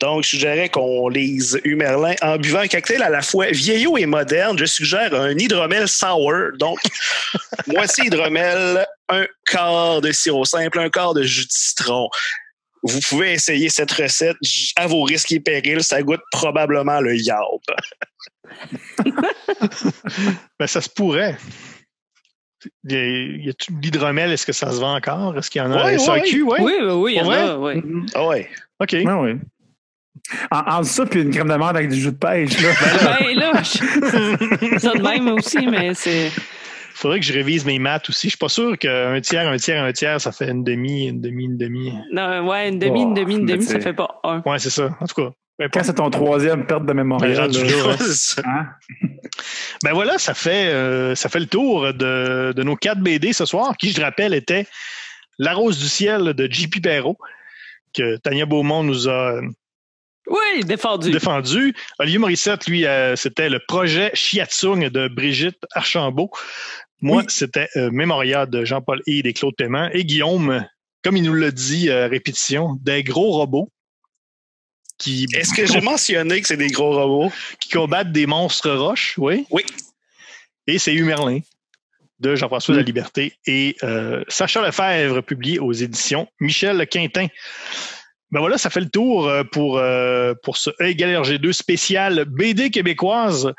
Donc, je suggérerais qu'on lise Humerlin en buvant un cocktail à la fois vieillot et moderne. Je suggère un hydromel sour. Donc, moitié hydromel, un quart de sirop simple, un quart de jus de citron. Vous pouvez essayer cette recette à vos risques et périls. Ça goûte probablement le yaourt. ben, ça se pourrait. Il y a, l'hydromel, est-ce que ça se vend encore? Est-ce qu'il y en a un SAQ? Oui, oui, oui, il y en a, oui. Mm-hmm. Ah ouais. OK. Oui, oui. En, ça, puis une crème de menthe avec du jus de pêche. Là. ben là, je... ça de même aussi, mais c'est faudrait que je révise mes maths aussi. Je suis pas sûr qu'un tiers, un tiers, un tiers, ça fait une demi, une demi, une demi. Non, ouais, une demi, une demi, une demi, ça fait pas un. Ouais, c'est ça. En tout cas. Quand c'est ton troisième perte de mémoire. Ben, hein? ben voilà, ça fait, euh, ça fait le tour de, de nos quatre BD ce soir, qui, je rappelle, était La Rose du ciel de J.P. Perrault, que Tania Beaumont nous a oui, défendu. Défendu. Olivier Morissette, lui, euh, c'était le projet Chiatsung de Brigitte Archambault. Moi, c'était euh, Mémoria de Jean-Paul Hyde et Claude Paiement. Et Guillaume, comme il nous l'a dit, euh, répétition, des gros robots. Qui... Est-ce que j'ai mentionné que c'est des gros robots? Qui combattent des monstres roches, oui. Oui. Et c'est Humerlin de Jean-François de la Liberté et euh, Sacha Lefebvre, publié aux éditions Michel Quintin. Ben voilà, ça fait le tour pour, pour ce Égal RG2 spécial BD québécoise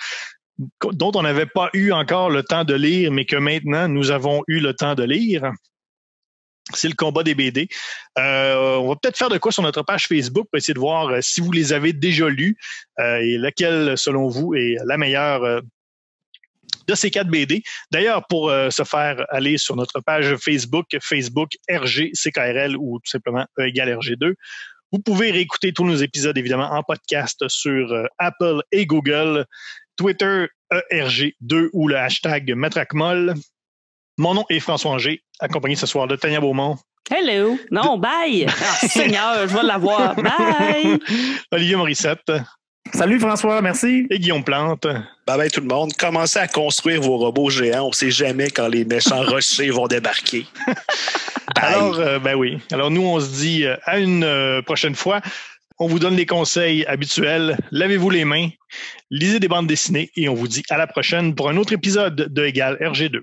dont on n'avait pas eu encore le temps de lire, mais que maintenant nous avons eu le temps de lire. C'est le combat des BD. Euh, on va peut-être faire de quoi sur notre page Facebook pour essayer de voir euh, si vous les avez déjà lus euh, et laquelle, selon vous, est la meilleure de ces quatre BD. D'ailleurs, pour se faire aller sur notre page Facebook, Facebook RG CKRL ou tout simplement E égale RG2, vous pouvez réécouter tous nos épisodes, évidemment, en podcast sur Apple et Google. Twitter ERG2 ou le hashtag Matracmol. Mon nom est François Angers, accompagné ce soir de Tania Beaumont. Hello. Non, bye. Ah, Seigneur, je vais l'avoir. Bye. Olivier Morissette. Salut François, merci. Et Guillaume Plante. Bye bye tout le monde. Commencez à construire vos robots géants. On ne sait jamais quand les méchants rochers vont débarquer. Alors, euh, ben oui. Alors nous, on se dit euh, à une euh, prochaine fois. On vous donne les conseils habituels. Lavez-vous les mains, lisez des bandes dessinées et on vous dit à la prochaine pour un autre épisode de Égal RG2.